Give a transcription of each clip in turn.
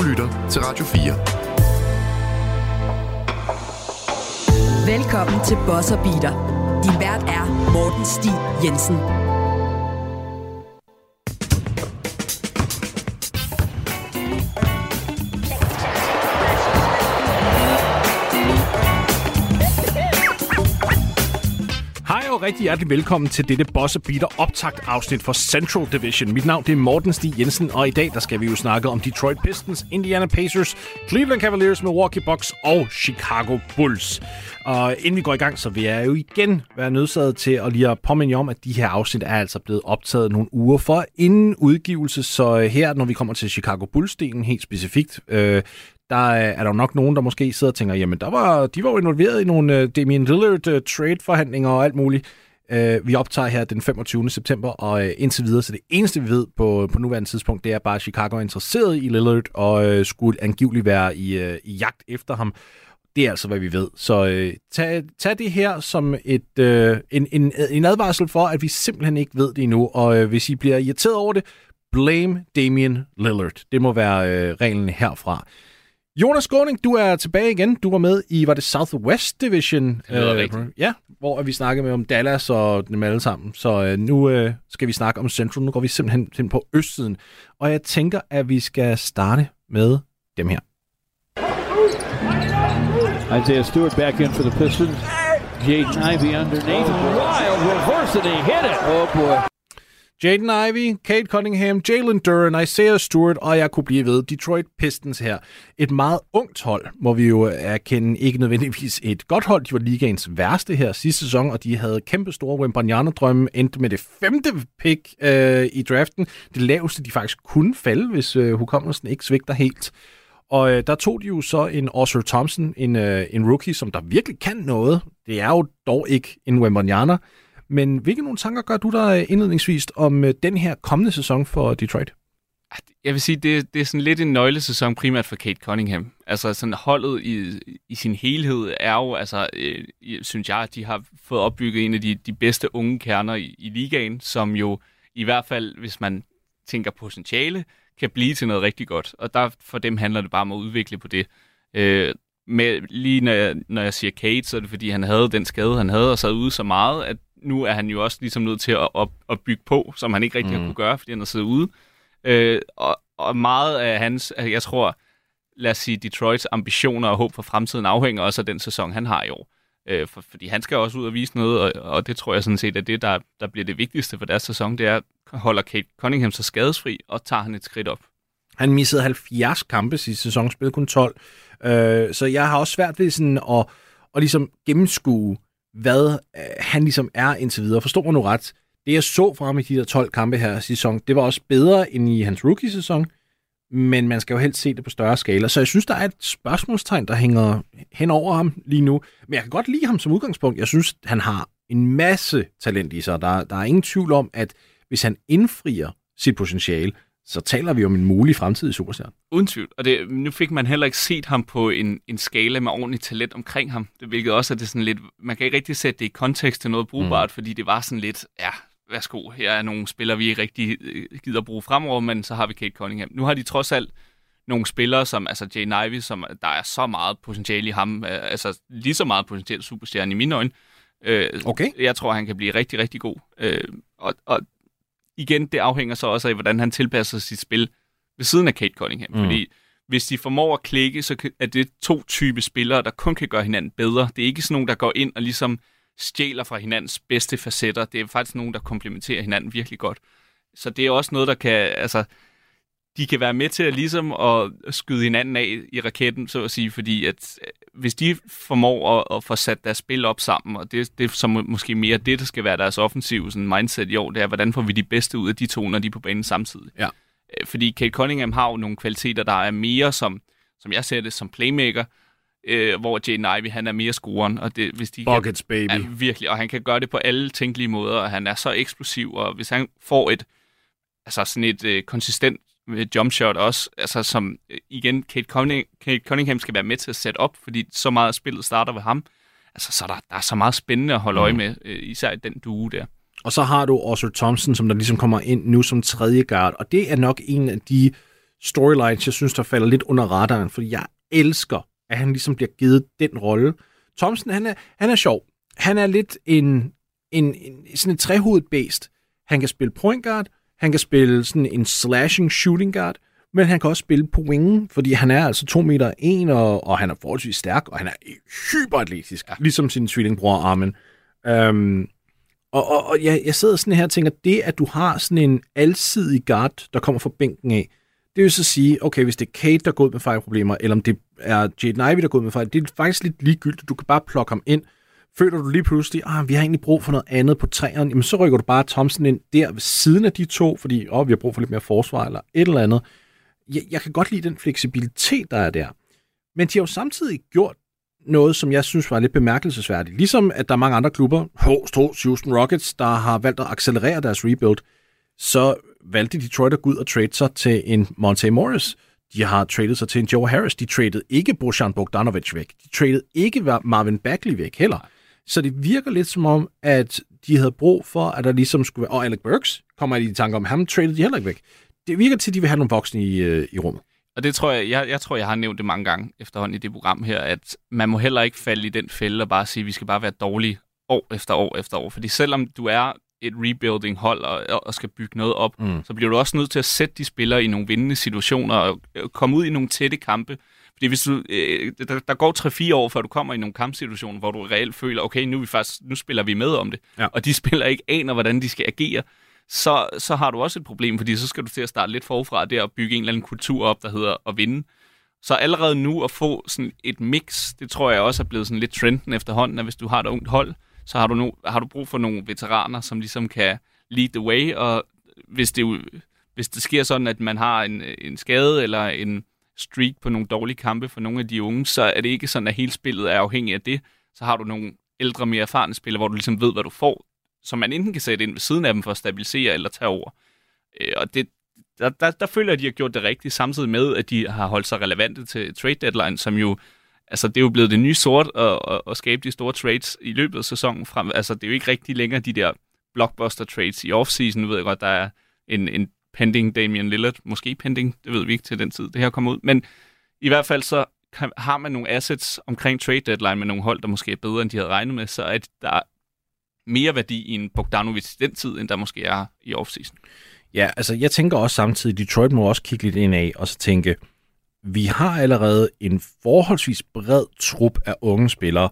Du lytter til Radio 4. Velkommen til Bosser Beater. Din vært er Morten Stig Jensen. Rigtig hjertelig velkommen til dette Boss Beater optakt afsnit for Central Division. Mit navn det er Morten Stig Jensen, og i dag der skal vi jo snakke om Detroit Pistons, Indiana Pacers, Cleveland Cavaliers, Milwaukee Bucks og Chicago Bulls. Og inden vi går i gang, så vil jeg jo igen være nødsaget til at lige at påminde om, at de her afsnit er altså blevet optaget nogle uger for inden udgivelse. Så øh, her, når vi kommer til Chicago Bulls-delen helt specifikt, øh, der øh, er der jo nok nogen, der måske sidder og tænker, jamen der var, de var jo involveret i nogle uh, Damian Lillard uh, trade-forhandlinger og alt muligt. Uh, vi optager her den 25. september, og uh, indtil videre, så det eneste, vi ved på, på nuværende tidspunkt, det er bare, at Chicago er interesseret i Lillard og uh, skulle angiveligt være i, uh, i jagt efter ham. Det er altså, hvad vi ved. Så uh, tag, tag det her som et, uh, en, en, en advarsel for, at vi simpelthen ikke ved det endnu, og uh, hvis I bliver irriteret over det, blame Damian Lillard. Det må være uh, reglen herfra. Jonas Skåning, du er tilbage igen. Du var med i, var det Southwest Division? Det er øh, rigtigt. Ja, hvor vi snakkede med om Dallas og dem alle sammen. Så øh, nu øh, skal vi snakke om Central. Nu går vi simpelthen hen på østsiden. Og jeg tænker, at vi skal starte med dem her. Isaiah Stewart back in for the Pistons. Jaden Ivey underneath. Wild reverse and he hit it. Oh boy. Jaden Ivey, Kate Cunningham, Jalen Duran, Isaiah Stewart, og jeg kunne blive ved Detroit Pistons her. Et meget ungt hold, må vi jo erkende. Ikke nødvendigvis et godt hold. De var ligaens værste her sidste sæson, og de havde kæmpe store Wembanyama-drømme. Endte med det femte pick øh, i draften. Det laveste, de faktisk kunne falde, hvis øh, hukommelsen ikke svigter helt. Og øh, der tog de jo så en Oscar Thompson, en, øh, en rookie, som der virkelig kan noget. Det er jo dog ikke en Wembanyama. Men hvilke nogle tanker gør du der øh, indledningsvis om øh, den her kommende sæson for Detroit? Ah, jeg vil sige, det, det er sådan lidt en nøglesæson primært for Kate Cunningham. Altså sådan holdet i, i sin helhed er jo, altså, øh, synes jeg, at de har fået opbygget en af de, de bedste unge kerner i, i ligaen, som jo i hvert fald, hvis man tænker potentiale, kan blive til noget rigtig godt. Og der for dem handler det bare om at udvikle på det. Øh, med, lige når jeg, når jeg siger Kate, så er det fordi, han havde den skade, han havde, og sad ude så meget, at nu er han jo også ligesom nødt til at, at, at bygge på, som han ikke rigtig mm. har kunne gøre, fordi han har siddet ude. Øh, og, og meget af hans, jeg tror, lad os sige, Detroits ambitioner og håb for fremtiden afhænger også af den sæson, han har i år. Øh, for, fordi han skal også ud og vise noget, og, og det tror jeg sådan set er det, der, der bliver det vigtigste for deres sæson, det er, holder Kate Cunningham så skadesfri, og tager han et skridt op. Han missede 70 kampe sidste sæson, spillede kun 12. Øh, så jeg har også svært ved sådan at, at ligesom gennemskue, hvad øh, han ligesom er indtil videre. Forstår mig nu ret. Det, jeg så fra ham i de der 12 kampe her sæson, det var også bedre end i hans rookie-sæson, men man skal jo helst se det på større skala. Så jeg synes, der er et spørgsmålstegn, der hænger hen over ham lige nu. Men jeg kan godt lide ham som udgangspunkt. Jeg synes, han har en masse talent i sig. Der, der er ingen tvivl om, at hvis han indfrier sit potentiale, så taler vi om en mulig fremtidig superstjerne. Uden tvivl. Og det, nu fik man heller ikke set ham på en, en skala med ordentligt talent omkring ham. Det, hvilket også er det sådan lidt... Man kan ikke rigtig sætte det i kontekst til noget brugbart, mm. fordi det var sådan lidt... Ja, værsgo, her er nogle spillere, vi ikke rigtig øh, gider bruge fremover, men så har vi Kate Cunningham. Nu har de trods alt nogle spillere, som altså Jay Ivey, som der er så meget potentiale i ham, øh, altså lige så meget potentielt superstjerne i mine øjne. Øh, okay. Jeg tror, han kan blive rigtig, rigtig god. Øh, og, og igen, det afhænger så også af, hvordan han tilpasser sit spil ved siden af Kate Cunningham. Mm. Fordi hvis de formår at klikke, så er det to type spillere, der kun kan gøre hinanden bedre. Det er ikke sådan nogen, der går ind og ligesom stjæler fra hinandens bedste facetter. Det er faktisk nogen, der komplementerer hinanden virkelig godt. Så det er også noget, der kan, altså, de kan være med til at ligesom at skyde hinanden af i raketten, så at sige, fordi at øh, hvis de formår at, at få sat deres spil op sammen, og det, det er som måske mere det, der skal være deres offensive sådan mindset i år, det er, hvordan får vi de bedste ud af de to, når de er på banen samtidig. Ja. Øh, fordi Kate Cunningham har jo nogle kvaliteter, der er mere som, som jeg ser det, som playmaker, øh, hvor Jaden Ivey, han er mere scoren. Og det, hvis de Buckets, kan, baby. Er, virkelig, og han kan gøre det på alle tænkelige måder, og han er så eksplosiv, og hvis han får et, altså sådan et øh, konsistent jump shot også, altså som øh, igen Kate, Cunning, Kate Cunningham skal være med til at sætte op, fordi så meget af spillet starter ved ham. Altså så der, der er så meget spændende at holde mm. øje med, øh, især i den duo der. Og så har du Oscar Thompson, som der ligesom kommer ind nu som tredje guard, og det er nok en af de storylines, jeg synes, der falder lidt under radaren, fordi jeg elsker, at han ligesom bliver givet den rolle. Thompson, han er, han er sjov. Han er lidt en, en, en sådan en trehovedet bæst. Han kan spille point guard, han kan spille sådan en slashing shooting guard, men han kan også spille på wingen, fordi han er altså 2 meter 1, og, og han er forholdsvis stærk, og han er hyperatletisk, ja. ligesom sin tvillingbror Armin. Um, og, og, og jeg, jeg sidder sådan her og tænker, det at du har sådan en alsidig guard, der kommer fra bænken af, det vil så sige, okay, hvis det er Kate, der går ud med fejlproblemer, eller om det er Jaden Ivey, der går ud med fejl, det er faktisk lidt ligegyldigt. Du kan bare plukke ham ind. Føler du lige pludselig, at vi har egentlig brug for noget andet på træerne, jamen så rykker du bare Thompson ind der ved siden af de to, fordi åh, vi har brug for lidt mere forsvar eller et eller andet. Jeg, jeg kan godt lide den fleksibilitet, der er der. Men de har jo samtidig gjort noget, som jeg synes var lidt bemærkelsesværdigt. Ligesom at der er mange andre klubber, Houston Rockets, der har valgt at accelerere deres rebuild, så valgte Detroit at gå ud og trade sig til en Monte Morris. De har traded sig til en Joe Harris. De traded ikke Bojan Bogdanovic væk. De traded ikke Marvin Bagley væk heller. Så det virker lidt som om, at de havde brug for, at der ligesom skulle være... Og Alec Burks kommer i tanke om, ham traded de heller ikke væk. Det virker til, at de vil have nogle voksne i, øh, i rummet. Og det tror jeg, jeg, jeg tror, jeg har nævnt det mange gange efterhånden i det program her, at man må heller ikke falde i den fælde og bare sige, at vi skal bare være dårlige år efter år efter år. Fordi selvom du er et rebuilding hold og, og skal bygge noget op, mm. så bliver du også nødt til at sætte de spillere i nogle vindende situationer og komme ud i nogle tætte kampe. Fordi hvis du, øh, der, der går 3-4 år, før du kommer i nogle kampsituationer, hvor du reelt føler, okay, nu, er vi faktisk, nu spiller vi med om det, ja. og de spiller ikke aner, hvordan de skal agere, så, så har du også et problem, fordi så skal du til at starte lidt forfra der og bygge en eller anden kultur op, der hedder at vinde. Så allerede nu at få sådan et mix, det tror jeg også er blevet sådan lidt trenden efterhånden, at hvis du har et ungt hold, så har du, no, har du brug for nogle veteraner, som ligesom kan lead the way, og hvis det, hvis det sker sådan, at man har en, en skade eller en streak på nogle dårlige kampe for nogle af de unge, så er det ikke sådan, at hele spillet er afhængig af det. Så har du nogle ældre, mere erfarne spillere, hvor du ligesom ved, hvad du får, som man enten kan sætte ind ved siden af dem for at stabilisere eller tage over. Øh, og det, der, der, der føler jeg, at de har gjort det rigtigt, samtidig med, at de har holdt sig relevante til trade deadline, som jo altså det er jo blevet det nye sort at, at, at skabe de store trades i løbet af sæsonen. Frem. Altså det er jo ikke rigtig længere de der blockbuster trades i offseason. Ved jeg godt, der er en, en pending Damian Lillard, måske pending, det ved vi ikke til den tid, det her kommer ud. Men i hvert fald så kan, har man nogle assets omkring trade deadline med nogle hold, der måske er bedre, end de havde regnet med, så at der er mere værdi i en Bogdanovic i den tid, end der måske er i offseason. Ja, altså jeg tænker også samtidig, Detroit må også kigge lidt ind af og så tænke, vi har allerede en forholdsvis bred trup af unge spillere.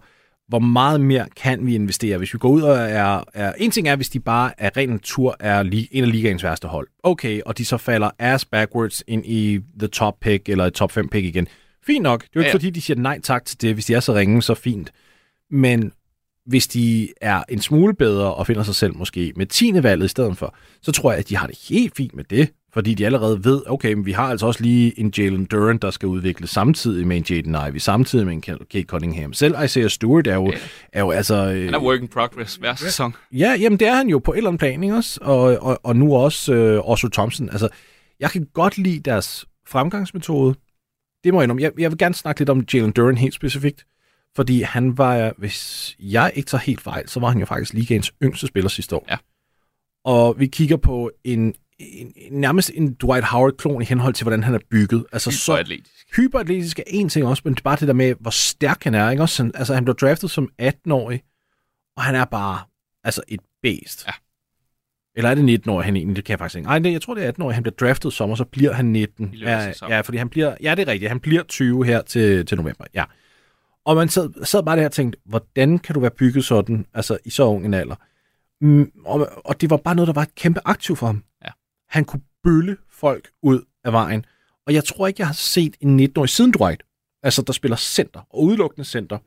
Hvor meget mere kan vi investere, hvis vi går ud og er... er en ting er, hvis de bare er ren natur er li, en af ligaens værste hold. Okay, og de så falder ass backwards ind i the top pick eller top 5 pick igen. Fint nok. Det er jo ikke ja. fordi, de siger nej tak til det. Hvis de er så ringe, så fint. Men hvis de er en smule bedre og finder sig selv måske med 10. valget i stedet for, så tror jeg, at de har det helt fint med det. Fordi de allerede ved, okay, men vi har altså også lige en Jalen Duran, der skal udvikle samtidig med en Jaden Ivey, samtidig med en Kate Cunningham. Selv Isaiah Stewart er jo, yeah. er jo altså... Han er work in progress hver sæson. Ja, jamen det er han jo på et eller andet plan, ikke også? Og, og, og nu også øh, Oslo Thompson. Altså, jeg kan godt lide deres fremgangsmetode. Det må jeg indrømme. Jeg, jeg vil gerne snakke lidt om Jalen Duran helt specifikt. Fordi han var, hvis jeg ikke tager helt fejl, så var han jo faktisk ligaens yngste spiller sidste år. Ja. Og vi kigger på en en, nærmest en Dwight Howard-klon i henhold til, hvordan han er bygget. Altså, hyperatletisk. Så, hyperatletisk er en ting også, men det er bare det der med, hvor stærk han er. Ikke? Også, altså, han blev draftet som 18-årig, og han er bare altså et bæst. Ja. Eller er det 19 år, han egentlig? Det kan jeg faktisk ikke. Nej, jeg tror, det er 18 år. Han bliver draftet som, og så bliver han 19. Ja, ja, fordi han bliver, ja, det er rigtigt. Han bliver 20 her til, til november. Ja. Og man sad, sad bare der og tænkte, hvordan kan du være bygget sådan, altså i så ung en alder? Mm, og, og det var bare noget, der var et kæmpe aktiv for ham. Han kunne bølle folk ud af vejen. Og jeg tror ikke, jeg har set en 19-årig siden Dwight, altså der spiller center, og udelukkende center,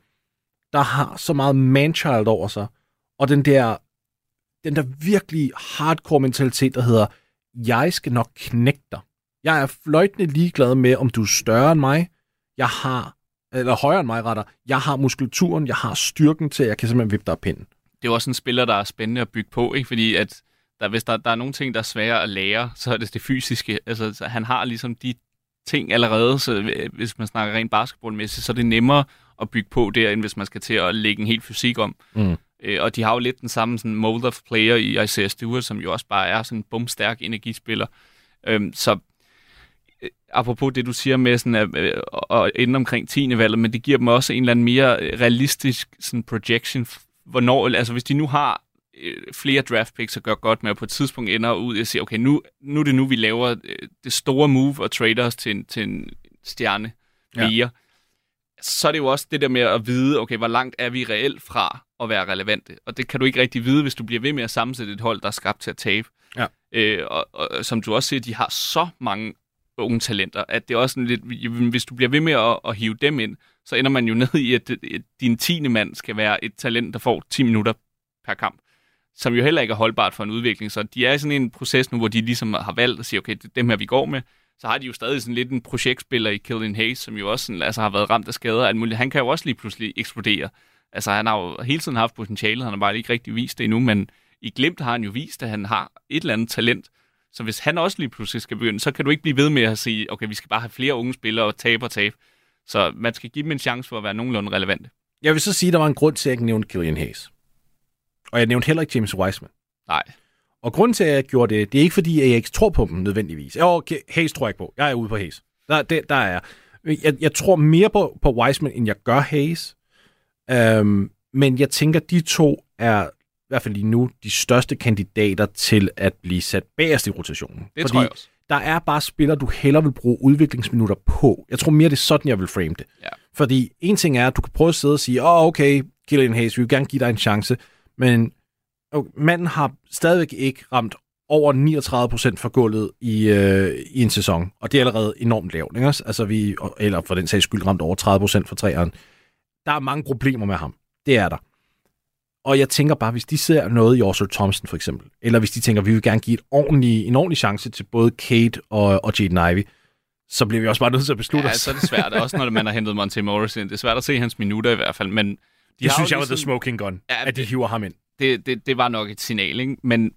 der har så meget manchild over sig, og den der, den der virkelig hardcore mentalitet, der hedder, jeg skal nok knække dig. Jeg er fløjtende ligeglad med, om du er større end mig. Jeg har, eller højere end mig retter. Jeg har muskulaturen, jeg har styrken til, at jeg kan simpelthen vippe dig af pinden. Det er jo også en spiller, der er spændende at bygge på, ikke? fordi at der, hvis der, der er nogle ting, der er svære at lære, så er det det fysiske. Altså, så han har ligesom de ting allerede, så øh, hvis man snakker rent basketballmæssigt, så er det nemmere at bygge på der, end hvis man skal til at lægge en helt fysik om. Mm. Øh, og de har jo lidt den samme sådan, mold of player i Isaiah Stewart, som jo også bare er sådan en bumstærk energispiller. Øhm, så øh, apropos det, du siger med sådan at, øh, at ende omkring 10. valget, men det giver dem også en eller anden mere øh, realistisk sådan projection, hvornår, altså hvis de nu har øh, flere draft picks og gør godt med, at på et tidspunkt ender ud og siger, okay, nu, nu er det nu, vi laver øh, det store move og trader os til en, til en stjerne mere. Ja. Så er det jo også det der med at vide, okay, hvor langt er vi reelt fra at være relevante. Og det kan du ikke rigtig vide, hvis du bliver ved med at sammensætte et hold, der er skabt til at tabe. Ja. Øh, og, og som du også siger, de har så mange unge talenter, at det er også lidt, hvis du bliver ved med at, at hive dem ind, så ender man jo ned i, at, at din tiende mand skal være et talent, der får 10 minutter per kamp, som jo heller ikke er holdbart for en udvikling. Så de er i sådan en proces nu, hvor de ligesom har valgt at sige, okay, det er dem her, vi går med. Så har de jo stadig sådan lidt en projektspiller i Killian Hayes, som jo også sådan, altså, har været ramt af skader. Alt muligt. Han kan jo også lige pludselig eksplodere. Altså, han har jo hele tiden haft potentiale, han har bare ikke rigtig vist det endnu, men i Glimt har han jo vist, at han har et eller andet talent. Så hvis han også lige pludselig skal begynde, så kan du ikke blive ved med at sige, okay, vi skal bare have flere unge spillere og tabe og tabe. Så man skal give dem en chance for at være nogenlunde relevante. Jeg vil så sige, at der var en grund til, at jeg ikke nævnte Killian Hayes. Og jeg nævnte heller ikke James Wiseman. Nej. Og grunden til, at jeg gjorde det, det er ikke fordi, at jeg ikke tror på dem nødvendigvis. Jo, okay, Hayes tror jeg ikke på. Jeg er ude på Hayes. Der, det, der er jeg. jeg. Tror mere på, på Wiseman, end jeg gør Hayes. Øhm, men jeg tænker, de to er i hvert fald lige nu de største kandidater til at blive sat bagerst i rotationen. Det Fordi tror jeg også. Der er bare spillere, du hellere vil bruge udviklingsminutter på. Jeg tror mere, det er sådan, jeg vil frame det. Ja. Fordi en ting er, at du kan prøve at sidde og sige, åh, oh, okay, Killian Hayes, vi vil gerne give dig en chance, men okay, manden har stadigvæk ikke ramt over 39% for gulvet i, øh, i en sæson, og det er allerede enormt lavt, ikke? Altså vi, eller for den sags skyld ramt over 30% for træeren. Der er mange problemer med ham. Det er der. Og jeg tænker bare, hvis de ser noget i Oscar Thompson for eksempel, eller hvis de tænker, at vi vil gerne give et ordentlig, en ordentlig chance til både Kate og, og Jaden Ivey, så bliver vi også bare nødt til at beslutte ja, os. så er det svært. Også når man har hentet Monte Morris ind. Det er svært at se hans minutter i hvert fald. Men de det synes jeg var ligesom... the smoking gun, ja, at de hiver ham ind. Det, det, det var nok et signal, ikke? Men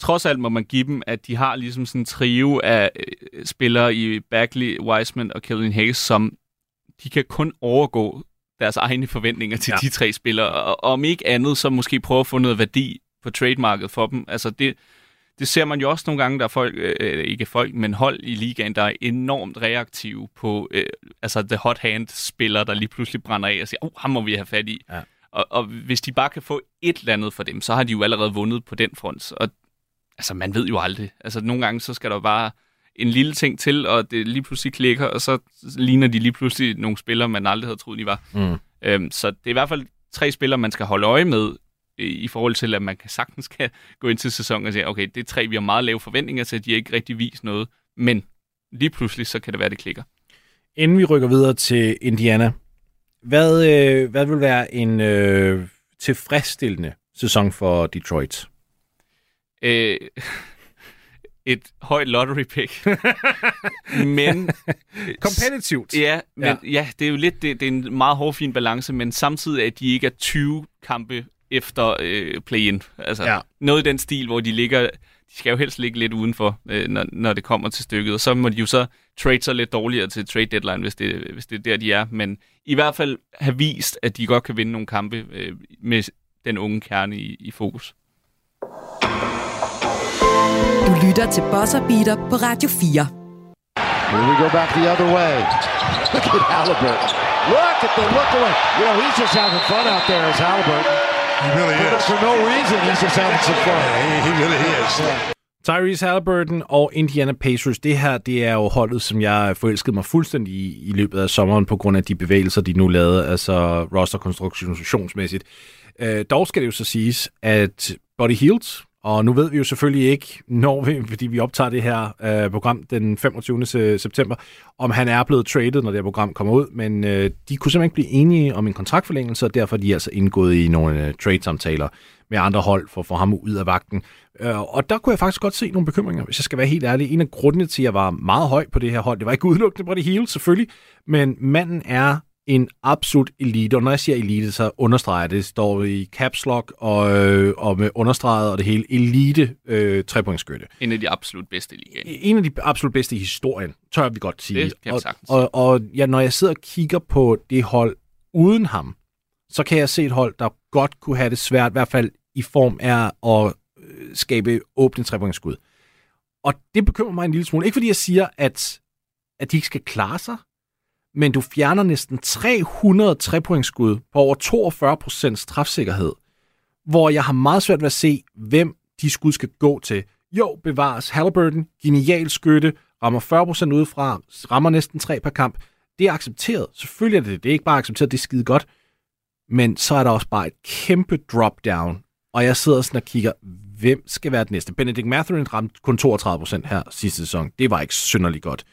trods alt må man give dem, at de har ligesom sådan en trio af øh, spillere i Bagley, Wiseman og Kevin Hayes, som de kan kun overgå deres egne forventninger til ja. de tre spillere, og, og om ikke andet, så måske prøve at få noget værdi på trademarket for dem. Altså det, det ser man jo også nogle gange, der er folk, øh, ikke folk, men hold i ligaen, der er enormt reaktive på øh, altså the hot hand spiller, der lige pludselig brænder af og siger, oh, ham må vi have fat i. Ja. Og, og hvis de bare kan få et eller andet for dem, så har de jo allerede vundet på den front. Og altså, man ved jo aldrig. Altså, nogle gange, så skal der bare en lille ting til, og det lige pludselig klikker, og så ligner de lige pludselig nogle spillere, man aldrig havde troet, de var. Mm. Øhm, så det er i hvert fald tre spillere, man skal holde øje med, i forhold til, at man kan sagtens kan gå ind til sæsonen og sige, okay, det er tre, vi har meget lave forventninger til, at de ikke rigtig vist noget, men lige pludselig, så kan det være, det klikker. Inden vi rykker videre til Indiana, hvad, øh, hvad vil være en øh, tilfredsstillende sæson for Detroit? Øh, et højt lottery pick. men... Kompetitivt. Ja, men ja. ja, det er jo lidt, det, det er en meget hård, fin balance, men samtidig at de ikke er 20 kampe efter øh, play-in. Altså ja. noget i den stil, hvor de ligger, de skal jo helst ligge lidt udenfor, øh, når, når det kommer til stykket. Og så må de jo så trade sig lidt dårligere til trade deadline, hvis det, hvis det er der, de er. Men i hvert fald have vist, at de godt kan vinde nogle kampe øh, med den unge kerne i, i fokus. Du lytter til Bosser Beater på Radio 4. Here we go back the other way. Look at Halliburton. Look at the look away. You know, he's just having fun out there as Halliburton. He really for, is. For no reason, he's just having some fun. He, he really is. Yeah. Tyrese Halliburton og Indiana Pacers, det her det er jo holdet, som jeg forelskede mig fuldstændig i, i løbet af sommeren, på grund af de bevægelser, de nu lavede, altså roster-konstruktionsmæssigt. Øh, dog skal det jo så siges, at Buddy Hield, og nu ved vi jo selvfølgelig ikke, når vi, fordi vi optager det her øh, program den 25. september, om han er blevet traded, når det her program kommer ud, men øh, de kunne simpelthen ikke blive enige om en kontraktforlængelse, og derfor er de altså indgået i nogle øh, trade-samtaler med andre hold for at få ham ud af vagten. Øh, og der kunne jeg faktisk godt se nogle bekymringer, hvis jeg skal være helt ærlig. En af grundene til, at jeg var meget høj på det her hold, det var ikke udelukkende på det hele, selvfølgelig, men manden er en absolut elite, og når jeg siger elite, så understreger det, det står i caps lock og, øh, og med understreget og det hele, elite øh, trepointskytte. En af de absolut bedste i ligaen. En af de absolut bedste i historien, tør vi godt sige. Det kan og, sagtens. Og, og ja, når jeg sidder og kigger på det hold uden ham, så kan jeg se et hold, der godt kunne have det svært, i hvert fald i form af at øh, skabe åbne trepointsskud. Og det bekymrer mig en lille smule. Ikke fordi jeg siger, at at de ikke skal klare sig, men du fjerner næsten 300 trepointsskud på over 42% træfsikkerhed, hvor jeg har meget svært ved at se, hvem de skud skal gå til. Jo, bevares Halliburton, genial skytte, rammer 40% udefra, rammer næsten 3 per kamp. Det er accepteret. Selvfølgelig er det det. er ikke bare accepteret, det er skide godt. Men så er der også bare et kæmpe drop-down. Og jeg sidder sådan og kigger, hvem skal være det næste? Benedict Mathurin ramte kun 32% her sidste sæson. Det var ikke synderligt godt.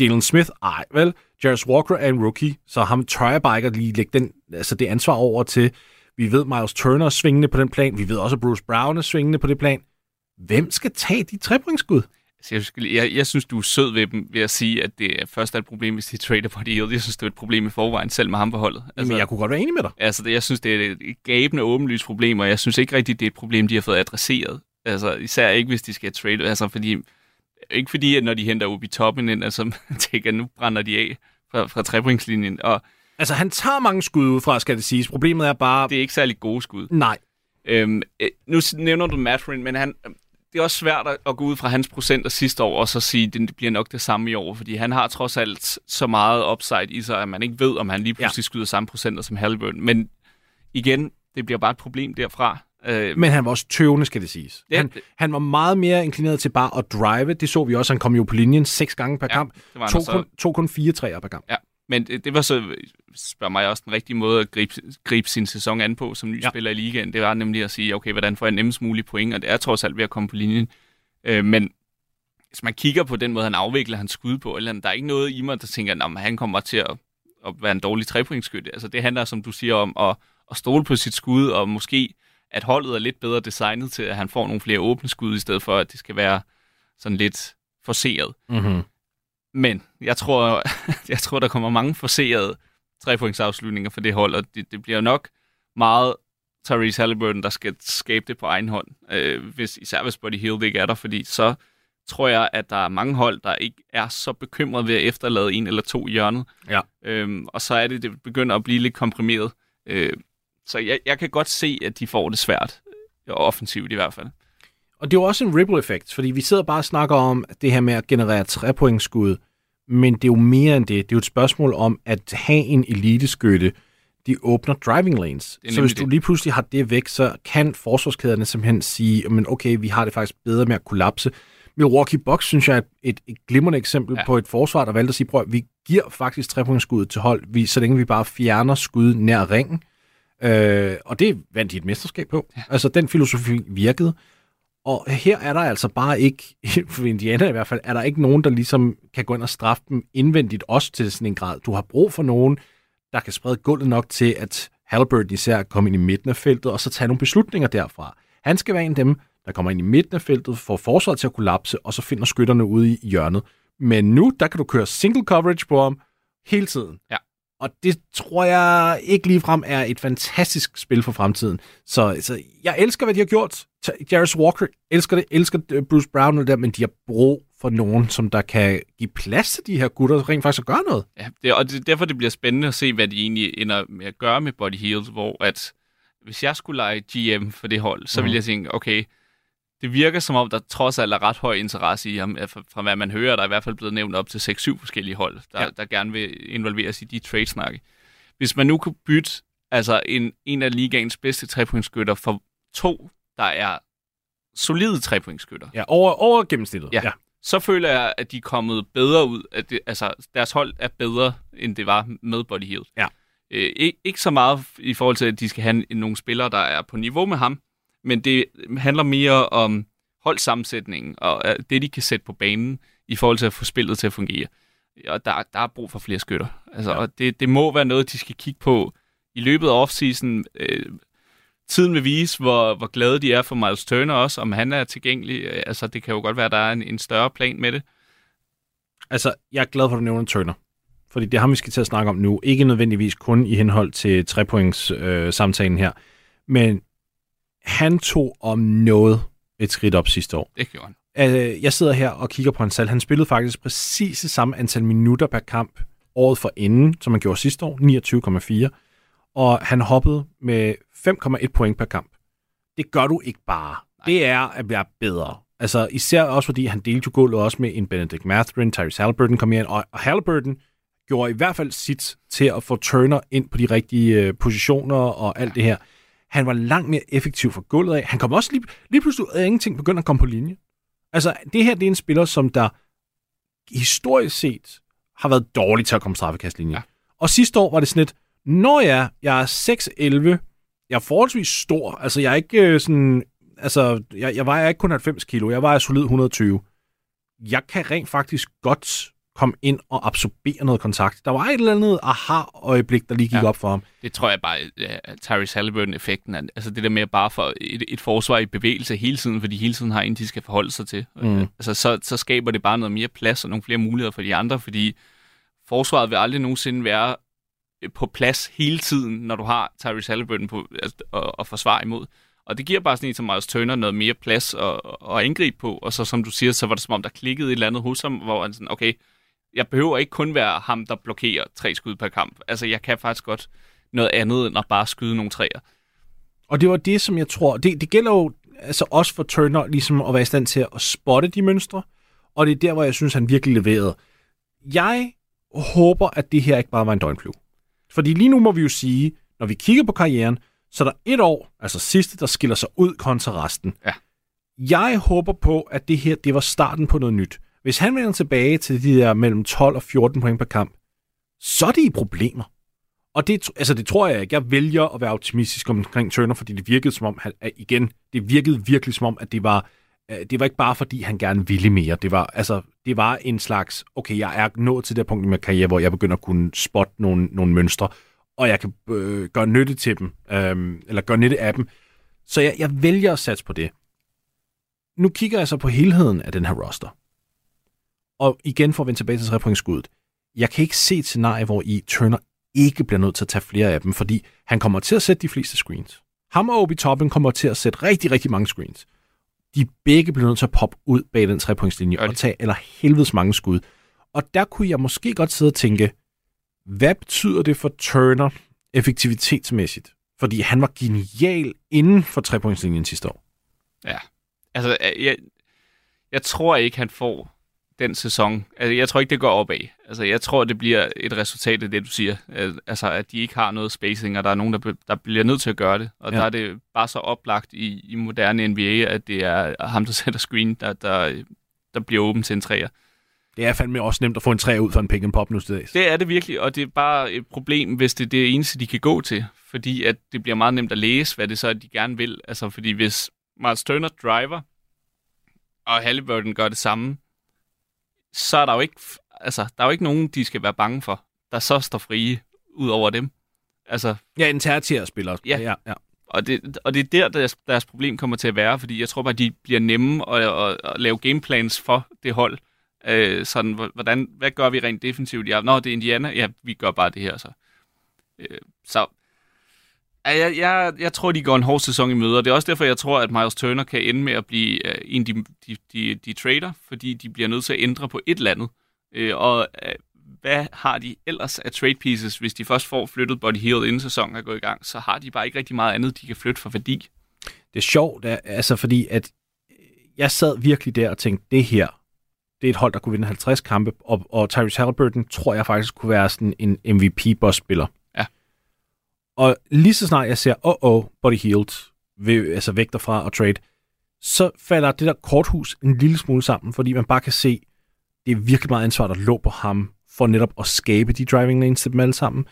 Jalen Smith, ej vel. Jarvis Walker er en rookie, så ham tør jeg bare ikke at lige lægge den, altså det ansvar over til. Vi ved, Miles Turner er svingende på den plan. Vi ved også, at Bruce Brown er svingende på det plan. Hvem skal tage de trepointsskud? Altså, jeg, jeg, jeg synes, du er sød ved dem ved at sige, at det først er et problem, hvis de trader på det Jeg synes, det er et problem i forvejen, selv med ham på holdet. Altså, Men jeg kunne godt være enig med dig. Altså, det, jeg synes, det er et gabende åbenlyst problem, og jeg synes ikke rigtigt, det er et problem, de har fået adresseret. Altså, især ikke, hvis de skal trade. Altså, fordi, ikke fordi, at når de henter op i toppen ind, altså, tænker, nu brænder de af fra, fra trepointslinjen. Og, altså, han tager mange skud ud fra, skal det siges. Problemet er bare... Det er ikke særlig gode skud. Nej. Øhm, øh, nu nævner du Mathurin, men han, det er også svært at gå ud fra hans procenter sidste år og så sige, at det bliver nok det samme i år, fordi han har trods alt så meget upside i sig, at man ikke ved, om han lige pludselig ja. skyder samme procenter som Halliburton. Men igen, det bliver bare et problem derfra. Øh, Men han var også tøvende, skal det siges. Ja, han, han var meget mere inclineret til bare at drive. Det så vi også. Han kom jo på linjen seks gange per ja, kamp. To, kun, to kun fire træer per kamp. Ja, men det, det var så, spørger mig også, den rigtige måde at gribe, gribe sin sæson an på som ny ja. spiller i ligaen. Det var nemlig at sige, okay, hvordan får jeg nemmest mulige point? Og det er trods alt ved at komme på linjen. Øh, men hvis man kigger på den måde, han afvikler hans skud på, eller der er ikke noget i mig, der tænker, at han kommer til at, at være en dårlig trepointskytte. Altså det handler, som du siger, om at, at stole på sit skud, og måske at holdet er lidt bedre designet til, at han får nogle flere åbne skud, i stedet for, at det skal være sådan lidt forseret. Mm-hmm. Men jeg tror, jeg tror, der kommer mange forserede trepointsafslutninger for det hold, og det, det bliver nok meget Therese Halliburton, der skal skabe det på egen hånd, øh, hvis, især hvis Buddy Hill ikke er der, fordi så tror jeg, at der er mange hold, der ikke er så bekymret ved at efterlade en eller to hjørnet. Ja. Øhm, og så er det, det begynder at blive lidt komprimeret. Øh, så jeg, jeg kan godt se, at de får det svært, offensivt i hvert fald. Og det er jo også en ripple effekt, fordi vi sidder bare og snakker om det her med at generere trepointskud, men det er jo mere end det. Det er jo et spørgsmål om at have en eliteskytte, de åbner driving lanes. Så hvis du lige pludselig har det væk, så kan forsvarskæderne simpelthen sige, men okay, vi har det faktisk bedre med at kollapse. Milwaukee Bucks synes jeg er et, et glimrende eksempel ja. på et forsvar, der valgte at sige, prøv vi giver faktisk trepointskuddet til hold, vi, så længe vi bare fjerner skud nær ringen. Øh, og det vandt de et mesterskab på. Ja. Altså, den filosofi virkede. Og her er der altså bare ikke, for Indiana i hvert fald, er der ikke nogen, der ligesom kan gå ind og straffe dem indvendigt også til sådan en grad. Du har brug for nogen, der kan sprede gulvet nok til, at Halliburton især kommer ind i midten af feltet, og så tage nogle beslutninger derfra. Han skal være en af dem, der kommer ind i midten af feltet, får forsvaret til at kollapse, og så finder skytterne ude i hjørnet. Men nu, der kan du køre single coverage på ham hele tiden. Ja. Og det tror jeg ikke ligefrem er et fantastisk spil for fremtiden. Så, så jeg elsker, hvad de har gjort. Jarvis Walker elsker det, elsker øh, Bruce Brown og der, men de har brug for nogen, som der kan give plads til de her gutter, der rent faktisk at gøre noget. Ja, det, og det er derfor, det bliver spændende at se, hvad de egentlig ender med at gøre med Body Heals, hvor at hvis jeg skulle lege GM for det hold, så mm. ville jeg tænke, okay, det virker som om, der trods alt er ret høj interesse i ham. Fra, hvad man hører, der er i hvert fald blevet nævnt op til 6-7 forskellige hold, der, ja. der gerne vil involveres i de trade-snakke. Hvis man nu kunne bytte altså en, en af ligaens bedste trepointskytter for to, der er solide trepointskytter. Ja, over, over gennemsnittet. Ja. ja. Så føler jeg, at de er kommet bedre ud. At det, altså, deres hold er bedre, end det var med Body Hill. Ja. Øh, ikke, ikke så meget i forhold til, at de skal have nogle spillere, der er på niveau med ham, men det handler mere om holdsammensætningen og øh, det, de kan sætte på banen i forhold til at få spillet til at fungere. Og der, der er brug for flere skytter. Altså, ja. og det, det må være noget, de skal kigge på i løbet af offseason. Øh, tiden vil vise, hvor, hvor glade de er for Miles Turner også, om han er tilgængelig. Øh, altså, det kan jo godt være, at der er en, en større plan med det. Altså, jeg er glad for, at du nævner Turner. Fordi det har vi skal til at snakke om nu. Ikke nødvendigvis kun i henhold til trepoints øh, samtalen her. Men han tog om noget et skridt op sidste år. Det gjorde han. Øh, jeg sidder her og kigger på hans salg. Han spillede faktisk præcis det samme antal minutter per kamp året for inden, som han gjorde sidste år, 29,4. Og han hoppede med 5,1 point per kamp. Det gør du ikke bare. Nej. Det er at være bedre. Altså især også fordi han delte jo gulvet også med en Benedict Mathurin, Tyrese Halliburton kom ind, og, Halliburton gjorde i hvert fald sit til at få Turner ind på de rigtige øh, positioner og alt det her. Han var langt mere effektiv for gulvet af. Han kom også lige, lige pludselig ud af ingenting, begyndte at komme på linje. Altså, det her det er en spiller, som der historisk set har været dårlig til at komme straffekastlinjen. Ja. Og sidste år var det sådan et, når jeg, jeg er 6'11, jeg er forholdsvis stor, altså jeg er ikke øh, sådan, altså jeg, jeg vejer ikke kun 90 kilo, jeg vejer solid 120. Jeg kan rent faktisk godt komme ind og absorbere noget kontakt. Der var et eller andet aha-øjeblik, der lige gik ja, op for ham. Det tror jeg bare, ja, Tyrese Halliburton-effekten, altså det der med bare for et, et forsvar i bevægelse hele tiden, fordi hele tiden har en, de skal forholde sig til. Mm. Altså så, så skaber det bare noget mere plads og nogle flere muligheder for de andre, fordi forsvaret vil aldrig nogensinde være øh, på plads hele tiden, når du har Tyrese Halliburton på, altså, at, at forsvare imod. Og det giver bare sådan en som Miles Turner noget mere plads at, at angribe på, og så som du siger, så var det som om, der klikkede et eller andet hos ham, hvor han sådan, okay, jeg behøver ikke kun være ham, der blokerer tre skud per kamp. Altså, jeg kan faktisk godt noget andet, end at bare skyde nogle træer. Og det var det, som jeg tror, det, det gælder jo altså også for Turner, ligesom at være i stand til at spotte de mønstre, og det er der, hvor jeg synes, han virkelig leverede. Jeg håber, at det her ikke bare var en døgnflue. Fordi lige nu må vi jo sige, når vi kigger på karrieren, så er der et år, altså sidste, der skiller sig ud kontra resten. Ja. Jeg håber på, at det her, det var starten på noget nyt. Hvis han vender tilbage til de der mellem 12 og 14 point per kamp, så er det i problemer. Og det, altså det tror jeg ikke. Jeg vælger at være optimistisk omkring Turner, fordi det virkede som om, han, igen, det virkede virkelig som om, at det var, det var ikke bare fordi, han gerne ville mere. Det var, altså, det var en slags, okay, jeg er nået til det punkt i min karriere, hvor jeg begynder at kunne spotte nogle, nogle mønstre, og jeg kan øh, gøre nytte til dem, øh, eller gøre nytte af dem. Så jeg, jeg vælger at satse på det. Nu kigger jeg så på helheden af den her roster. Og igen for at vende tilbage til trepointskuddet. Jeg kan ikke se et scenarie, hvor i Turner ikke bliver nødt til at tage flere af dem, fordi han kommer til at sætte de fleste screens. Ham og Obi Toppen kommer til at sætte rigtig, rigtig mange screens. De begge bliver nødt til at poppe ud bag den trepointslinje og tage eller helvedes mange skud. Og der kunne jeg måske godt sidde og tænke, hvad betyder det for Turner effektivitetsmæssigt? Fordi han var genial inden for trepointslinjen sidste år. Ja, altså jeg, jeg tror ikke, han får den sæson. Altså, jeg tror ikke, det går opad. Altså, jeg tror, det bliver et resultat af det, du siger. Altså, at de ikke har noget spacing, og der er nogen, der, der bliver nødt til at gøre det. Og ja. der er det bare så oplagt i, i moderne NBA, at det er ham, der sætter screen, der, der, der bliver åben til en træer. Det er fandme også nemt at få en træer ud for en pick and pop nu til Det er det virkelig, og det er bare et problem, hvis det er det eneste, de kan gå til. Fordi at det bliver meget nemt at læse, hvad det så er, de gerne vil. Altså, fordi hvis Miles Turner driver, og Halliburton gør det samme, så er der jo ikke, altså, der er jo ikke nogen, de skal være bange for, der så står frie ud over dem. Altså, ja, en tertiær-spiller. Ja, ja, ja. Og, det, og det er der, deres, deres problem kommer til at være, fordi jeg tror bare, de bliver nemme at, at, at lave gameplans for det hold. Øh, sådan, hvordan, hvad gør vi rent defensivt? Ja, når det er Indiana, ja, vi gør bare det her så. Øh, så jeg, jeg, jeg tror, de går en hård sæson i møde, og det er også derfor, jeg tror, at Miles Turner kan ende med at blive uh, en de, de, de, de trader, fordi de bliver nødt til at ændre på et eller andet. Uh, og uh, hvad har de ellers af trade pieces, hvis de først får flyttet Body Hill inden sæsonen er gået i gang, så har de bare ikke rigtig meget andet, de kan flytte for værdi. Det er sjovt, altså fordi at jeg sad virkelig der og tænkte, det her, det er et hold, der kunne vinde 50 kampe, og, og Tyrese Halliburton tror jeg faktisk kunne være sådan en MVP-boss-spiller. Og lige så snart jeg ser, oh oh, body healed, ved, altså væk derfra og trade, så falder det der korthus en lille smule sammen, fordi man bare kan se, det er virkelig meget ansvar, der lå på ham, for netop at skabe de driving lanes til dem alle sammen.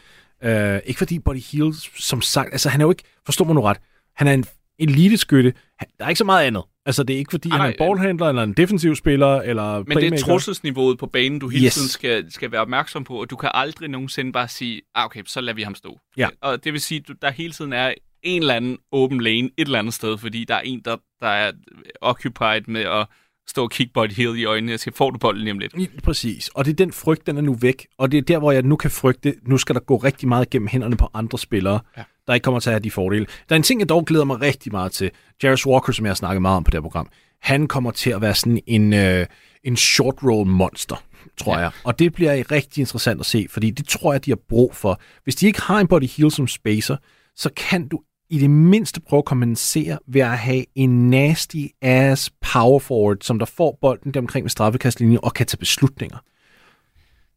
Uh, ikke fordi Body Heal, som sagt, altså han er jo ikke, forstår man nu ret, han er en elite-skytte, der er ikke så meget andet. Altså, det er ikke fordi, Ej, han er en ballhandler, eller en defensiv spiller, eller Men playmaker. det er trusselsniveauet på banen, du hele yes. tiden skal, skal være opmærksom på, og du kan aldrig nogensinde bare sige, ah, okay, så lader vi ham stå. Ja. Og det vil sige, at der hele tiden er en eller anden open lane et eller andet sted, fordi der er en, der, der er occupied med at stå og kigge Body Hill i øjnene og sige, får du bolden lige om lidt? Præcis, og det er den frygt, den er nu væk, og det er der, hvor jeg nu kan frygte, nu skal der gå rigtig meget gennem hænderne på andre spillere. Ja der ikke kommer til at have de fordele. Der er en ting, jeg dog glæder mig rigtig meget til. Jarvis Walker, som jeg har snakket meget om på det her program, han kommer til at være sådan en, øh, en short roll monster, tror ja. jeg. Og det bliver rigtig interessant at se, fordi det tror jeg, de har brug for. Hvis de ikke har en body heal som spacer, så kan du i det mindste prøve at kompensere ved at have en nasty ass power forward, som der får bolden der omkring ved straffekastlinjen og kan tage beslutninger.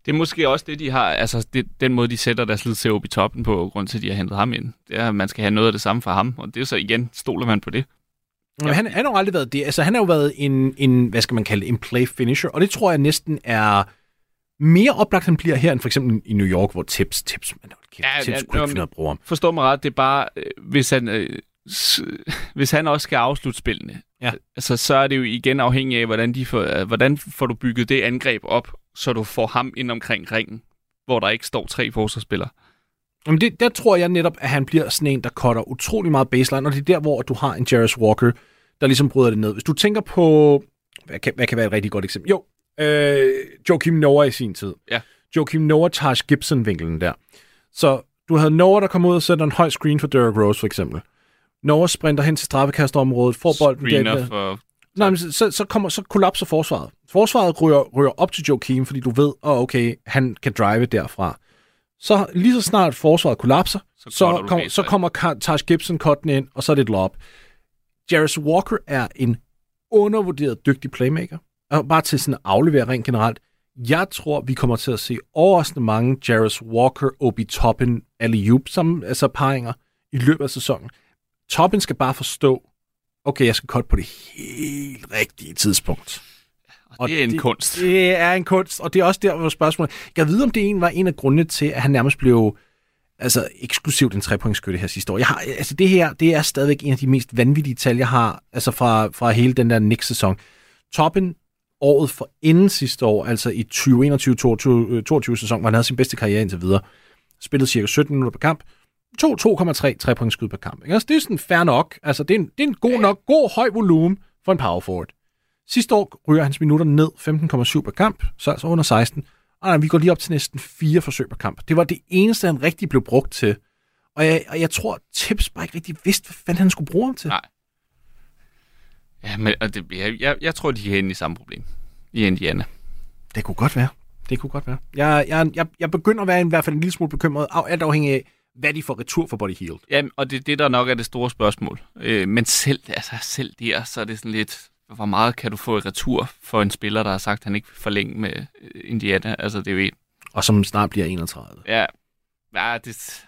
Det er måske også det, de har, altså det, den måde, de sætter deres lid op i toppen på, grund til, at de har hentet ham ind. Det er, at man skal have noget af det samme for ham, og det er så igen, stoler man på det. Ja. Han, han har jo aldrig været det. Altså, han har jo været en, en, hvad skal man kalde en play finisher, og det tror jeg næsten er mere oplagt, han bliver her, end for eksempel i New York, hvor Tips, Tips, man, kæft, ja, Tips ja, kunne ikke finde bruge ham. Forstår mig ret, det er bare, øh, hvis han, øh, hvis han også skal afslutte spillene, Ja. altså, så er det jo igen afhængigt af, hvordan, de får, øh, hvordan får du bygget det angreb op, så du får ham ind omkring ringen, hvor der ikke står tre forsvarsspillere. Jamen det, der tror jeg netop, at han bliver sådan en, der cutter utrolig meget baseline, og det er der, hvor du har en Jarvis Walker, der ligesom bryder det ned. Hvis du tænker på, hvad kan, hvad kan være et rigtig godt eksempel? Jo, øh, Joachim Noah i sin tid. Ja. Joachim Noah, Taj Gibson-vinkelen der. Så du havde Noah, der kom ud og sætter en høj screen for Derrick Rose, for eksempel. Noah sprinter hen til straffekastområdet, får bolden der. for... Nej, men så, så, kommer, så kollapser forsvaret. Forsvaret ryger, ryger op til Joachim, fordi du ved, at oh, okay, han kan drive derfra. Så lige så snart forsvaret kollapser, Så så, kom, så kommer Taj Gibson cutten ind, og så er det et lob. Jarvis Walker er en undervurderet dygtig playmaker. Og bare til sådan at aflevere rent generelt. Jeg tror, vi kommer til at se overraskende mange Jarvis Walker, Obi Toppin, alley som altså paringer i løbet af sæsonen. Toppin skal bare forstå, okay, jeg skal cut på det helt rigtige tidspunkt. Og det er en kunst. Det er en kunst, og det er også der, hvor spørgsmålet... Jeg ved, om det en var en af grundene til, at han nærmest blev altså, eksklusivt en trepointskytte her sidste år. Jeg har, altså, det her, det er stadigvæk en af de mest vanvittige tal, jeg har altså fra, fra hele den der Knicks-sæson. Toppen året for inden sidste år, altså i 2021-22 sæson, hvor han havde sin bedste karriere indtil videre, spillede cirka 17 minutter per kamp, tog 2,3 trepointsskud per kamp. Ikke? Altså, det er sådan fair nok. Altså, det er en, det er en god nok, god høj volumen for en power forward. Sidste år ryger hans minutter ned 15,7 per kamp, så altså under 16. Og nej, vi går lige op til næsten fire forsøg per kamp. Det var det eneste, han rigtig blev brugt til. Og jeg, og jeg tror, Tips bare ikke rigtig vidste, hvad fanden han skulle bruge ham til. Nej. Ja, men og det, jeg, jeg, jeg tror, de er inde i samme problem i Indiana. Det kunne godt være. Det kunne godt være. Jeg, jeg, jeg, jeg begynder at være i hvert fald en lille smule bekymret, alt afhængig af, hvad de får retur for Body Healed. Ja, og det er det, der nok er det store spørgsmål. Øh, men selv, altså, selv der, så er det sådan lidt, hvor meget kan du få i retur for en spiller, der har sagt, at han ikke vil forlænge med øh, Indiana? Altså, det er jo et, Og som snart bliver 31. ja, ja det,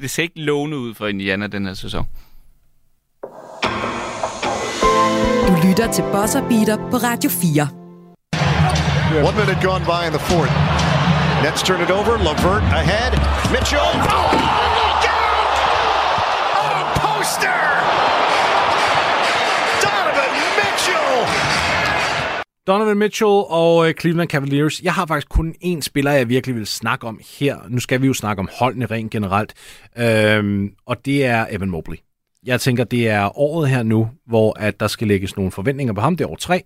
det ser ikke lovende ud for Indiana den her sæson. Du lytter til Bosser Beater på Radio 4. One minute gone by in the fourth. Nets turn it over. Lavert ahead. Mitchell. Oh, look out! Oh, poster! Donovan Mitchell! Donovan Mitchell og øh, Cleveland Cavaliers. Jeg har faktisk kun én spiller, jeg virkelig vil snakke om her. Nu skal vi jo snakke om holdene rent generelt. Øhm, og det er Evan Mobley. Jeg tænker, det er året her nu, hvor at der skal lægges nogle forventninger på ham. Det er år tre.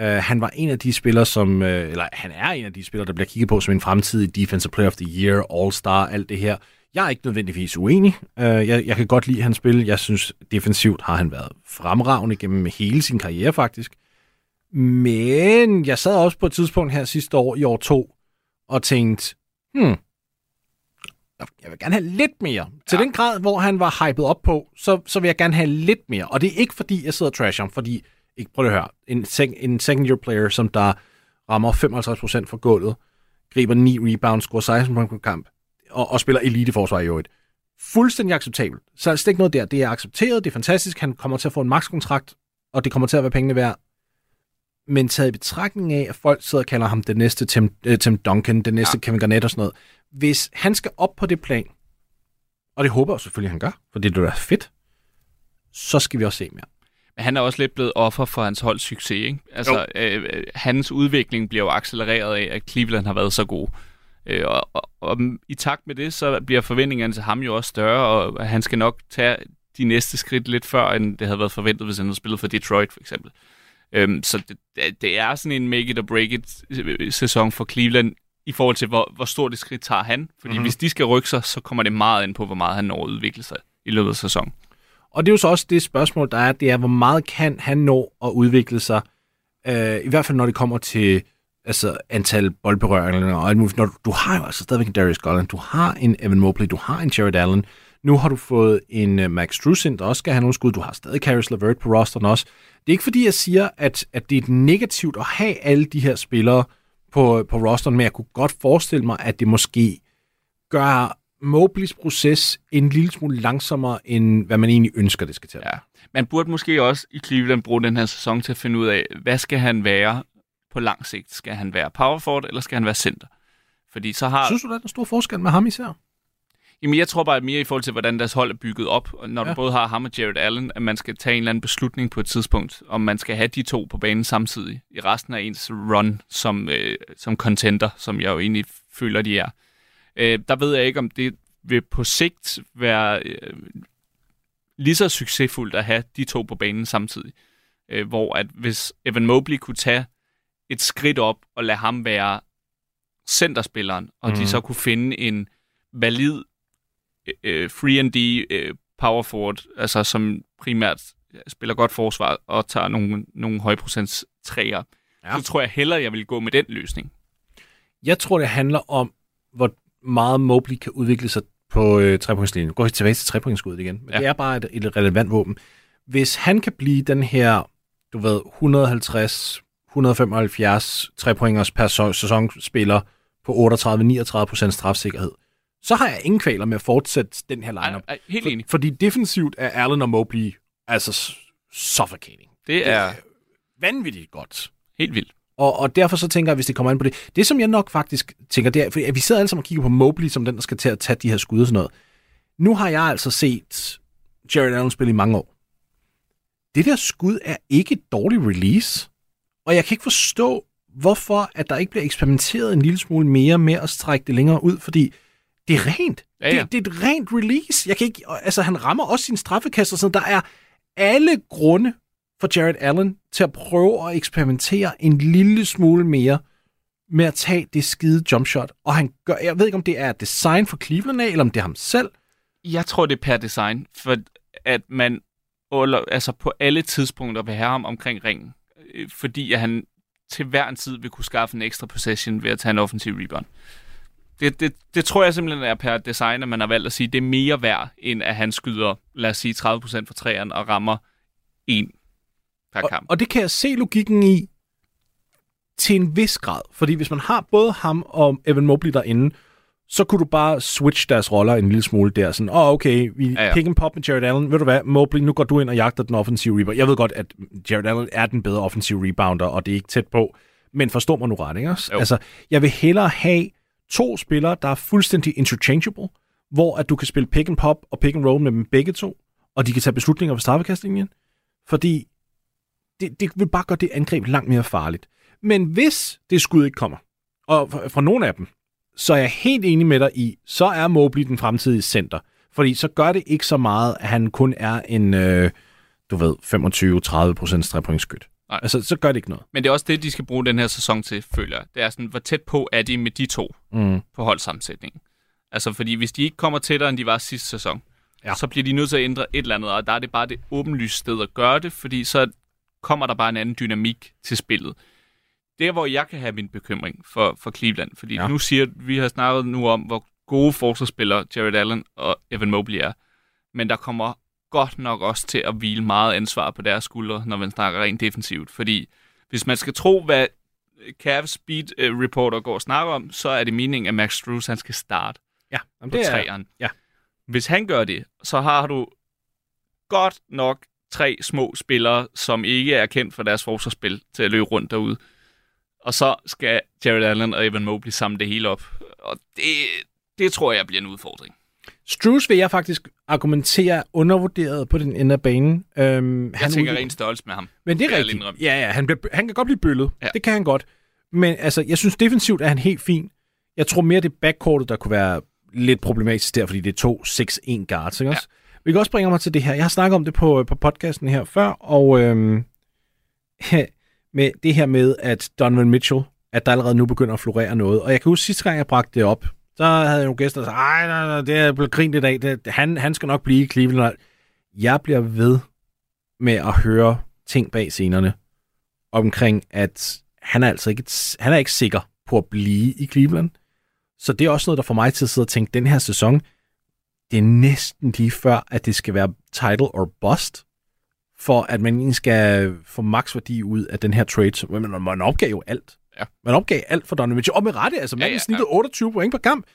Uh, han var en af de spillere, som, uh, eller han er en af de spillere, der bliver kigget på som en fremtidig Defensive Player of the Year, All-Star, alt det her. Jeg er ikke nødvendigvis uenig. Uh, jeg, jeg kan godt lide hans spil. Jeg synes, defensivt har han været fremragende gennem hele sin karriere faktisk. Men jeg sad også på et tidspunkt her sidste år, i år to, og tænkte, hmm, jeg vil gerne have lidt mere. Til den grad, hvor han var hypet op på, så, så vil jeg gerne have lidt mere. Og det er ikke, fordi jeg sidder og trasher ham, fordi, ikke, prøv at høre, en, sec- en second year player, som der rammer 55% fra gulvet, griber 9 rebounds, scorer 16 point på kamp, og, og spiller eliteforsvar i øvrigt. Fuldstændig acceptabelt. Så er slet ikke noget der. Det er accepteret, det er fantastisk, han kommer til at få en makskontrakt, og det kommer til at være pengene værd. Men taget i betragtning af, at folk sidder og kalder ham den næste Tim, øh, Tim Duncan, den næste ja. Kevin Garnett og sådan noget. Hvis han skal op på det plan, og det håber jeg selvfølgelig, han gør, for det er da fedt, så skal vi også se mere. Men han er også lidt blevet offer for hans holds succes, ikke? Altså, øh, øh, hans udvikling bliver jo accelereret af, at Cleveland har været så god. Øh, og, og, og i takt med det, så bliver forventningerne til ham jo også større, og han skal nok tage de næste skridt lidt før, end det havde været forventet, hvis han havde spillet for Detroit, for eksempel. Øhm, så det, det er sådan en make it or break it øh, sæson for Cleveland, i forhold til, hvor, hvor stort et skridt tager han. Fordi mm-hmm. hvis de skal rykke sig, så kommer det meget ind på, hvor meget han når at udvikle sig i løbet af sæsonen. Og det er jo så også det spørgsmål, der er, det er, hvor meget kan han nå at udvikle sig, øh, i hvert fald når det kommer til altså, antal boldberøringer og alt muligt. Når du, du har jo altså stadigvæk en Darius Garland, du har en Evan Mobley, du har en Jared Allen, Nu har du fået en uh, Max Struz ind, der også skal have nogle skud. Du har stadig Caris LeVert på rosteren også. Det er ikke fordi, jeg siger, at, at det er negativt at have alle de her spillere på, på rosteren, men jeg kunne godt forestille mig, at det måske gør Mobleys proces en lille smule langsommere, end hvad man egentlig ønsker, det skal til. Ja. Man burde måske også i Cleveland bruge den her sæson til at finde ud af, hvad skal han være på lang sigt? Skal han være power forward, eller skal han være center? Fordi så har... Synes du, der er en stor forskel med ham især? Jamen, jeg tror bare mere i forhold til, hvordan deres hold er bygget op. Og når ja. du både har ham og Jared Allen, at man skal tage en eller anden beslutning på et tidspunkt, om man skal have de to på banen samtidig i resten af ens run som, øh, som contender, som jeg jo egentlig føler, de er. Øh, der ved jeg ikke, om det vil på sigt være øh, lige så succesfuldt at have de to på banen samtidig. Øh, hvor at hvis Evan Mobley kunne tage et skridt op og lade ham være centerspilleren, og mm. de mhm. så kunne finde en valid øh, free and D øh, power forward, altså som primært spiller godt forsvar og tager nogle, nogle højprocents træer, ja. så tror jeg hellere, jeg vil gå med den løsning. Jeg tror, det handler om, hvor meget Mobley kan udvikle sig på øh, trepointslinjen. Går tilbage til trepointskuddet igen. Men ja. Det er bare et, et relevant våben. Hvis han kan blive den her, du ved, 150, 175 trepointers per sæsonspiller på 38-39% strafsikkerhed, så har jeg ingen kvaler med at fortsætte den her lineup. Ej, ej, helt enig. For, fordi defensivt er Allen og Mobley altså suffocating. Det er... Det er vanvittigt godt. Helt vildt. Og, og derfor så tænker jeg, hvis det kommer ind på det. Det, som jeg nok faktisk tænker, det er, for vi sidder alle sammen og kigger på Mobley, som den, der skal til at tage de her skud og sådan noget. Nu har jeg altså set Jared Allen spille i mange år. Det der skud er ikke et dårligt release. Og jeg kan ikke forstå, hvorfor at der ikke bliver eksperimenteret en lille smule mere med at strække det længere ud, fordi det er rent. Ja, ja. Det, det er et rent release. Jeg kan ikke, altså, han rammer også sin straffekast og sådan. Der er alle grunde for Jared Allen til at prøve at eksperimentere en lille smule mere med at tage det skide jumpshot. Og han gør, jeg ved ikke, om det er design for Cleveland af, eller om det er ham selv. Jeg tror, det er per design, for at man altså på alle tidspunkter vil have ham omkring ringen, øh, fordi at han til hver en tid vil kunne skaffe en ekstra possession ved at tage en offensiv rebound. Det, det, det tror jeg simpelthen er per design, at man har valgt at sige, at det er mere værd, end at han skyder, lad os sige, 30% for træerne og rammer en per og, kamp. Og det kan jeg se logikken i til en vis grad. Fordi hvis man har både ham og Evan Mobley derinde, så kunne du bare switch deres roller en lille smule der. Sådan, åh, oh, okay, vi ja, ja. pick and pop med Jared Allen. Ved du hvad, Mobley, nu går du ind og jagter den offensive rebounder. Jeg ved godt, at Jared Allen er den bedre offensive rebounder, og det er ikke tæt på. Men forstår mig nu ret, ikke? Altså, jeg vil hellere have to spillere, der er fuldstændig interchangeable, hvor at du kan spille pick and pop og pick and roll med dem begge to, og de kan tage beslutninger på straffekastlinjen. Fordi det, det vil bare gøre det angreb langt mere farligt. Men hvis det skud ikke kommer, og fra, fra nogle af dem, så er jeg helt enig med dig i, så er Mobley den fremtidige center. Fordi så gør det ikke så meget, at han kun er en, øh, du ved, 25-30% trepointsskyt. Nej. Altså, så gør det ikke noget. Men det er også det, de skal bruge den her sæson til, føler jeg. Det er sådan, hvor tæt på er de med de to mm. på holdsammensætningen. Altså, fordi hvis de ikke kommer tættere, end de var sidste sæson, ja. så bliver de nødt til at ændre et eller andet, og der er det bare det åbenlyst sted at gøre det, fordi så kommer der bare en anden dynamik til spillet. Det er, hvor jeg kan have min bekymring for, for Cleveland, fordi ja. nu siger vi har snakket nu om, hvor gode forsvarsspillere Jared Allen og Evan Mobley er, men der kommer godt nok også til at hvile meget ansvar på deres skuldre, når man snakker rent defensivt. Fordi hvis man skal tro, hvad Cavs Speed uh, Reporter går og snakker om, så er det meningen, at Max Struz han skal starte ja, på det træeren. Er, ja. Hvis han gør det, så har du godt nok tre små spillere, som ikke er kendt for deres forsvarsspil, til at løbe rundt derude. Og så skal Jared Allen og Evan Mobley samle det hele op. Og det, det tror jeg bliver en udfordring. Struz vil jeg faktisk argumentere undervurderet på den ende af banen. Øhm, jeg han tænker ud... rent størrelse med ham. Men det er rigtigt. Ja, ja, han, bliver, han kan godt blive bøllet. Ja. Det kan han godt. Men altså, jeg synes defensivt er han helt fin. Jeg tror mere, det er backcourtet, der kunne være lidt problematisk der, fordi det er to 6-1 guards, ikke også? Ja. Vi kan også bringe mig til det her. Jeg har snakket om det på, øh, på podcasten her før, og øhm, med det her med, at Donovan Mitchell, at der allerede nu begynder at florere noget. Og jeg kan huske sidste gang, jeg bragte det op, så havde jeg nogle gæster, der sagde, nej, nej, nej, det er blevet grint i dag. Det, han, han skal nok blive i Cleveland. Jeg bliver ved med at høre ting bag scenerne omkring, at han er altså ikke, han er ikke sikker på at blive i Cleveland. Så det er også noget, der får mig til at sidde og tænke, den her sæson, det er næsten lige før, at det skal være title or bust, for at man egentlig skal få max værdi ud af den her trade. Så man, man opgav jo alt. Ja. Man opgav alt for Donovan Mitchell. Og med rette, altså, man ja, ja, snittede 28 point per kamp.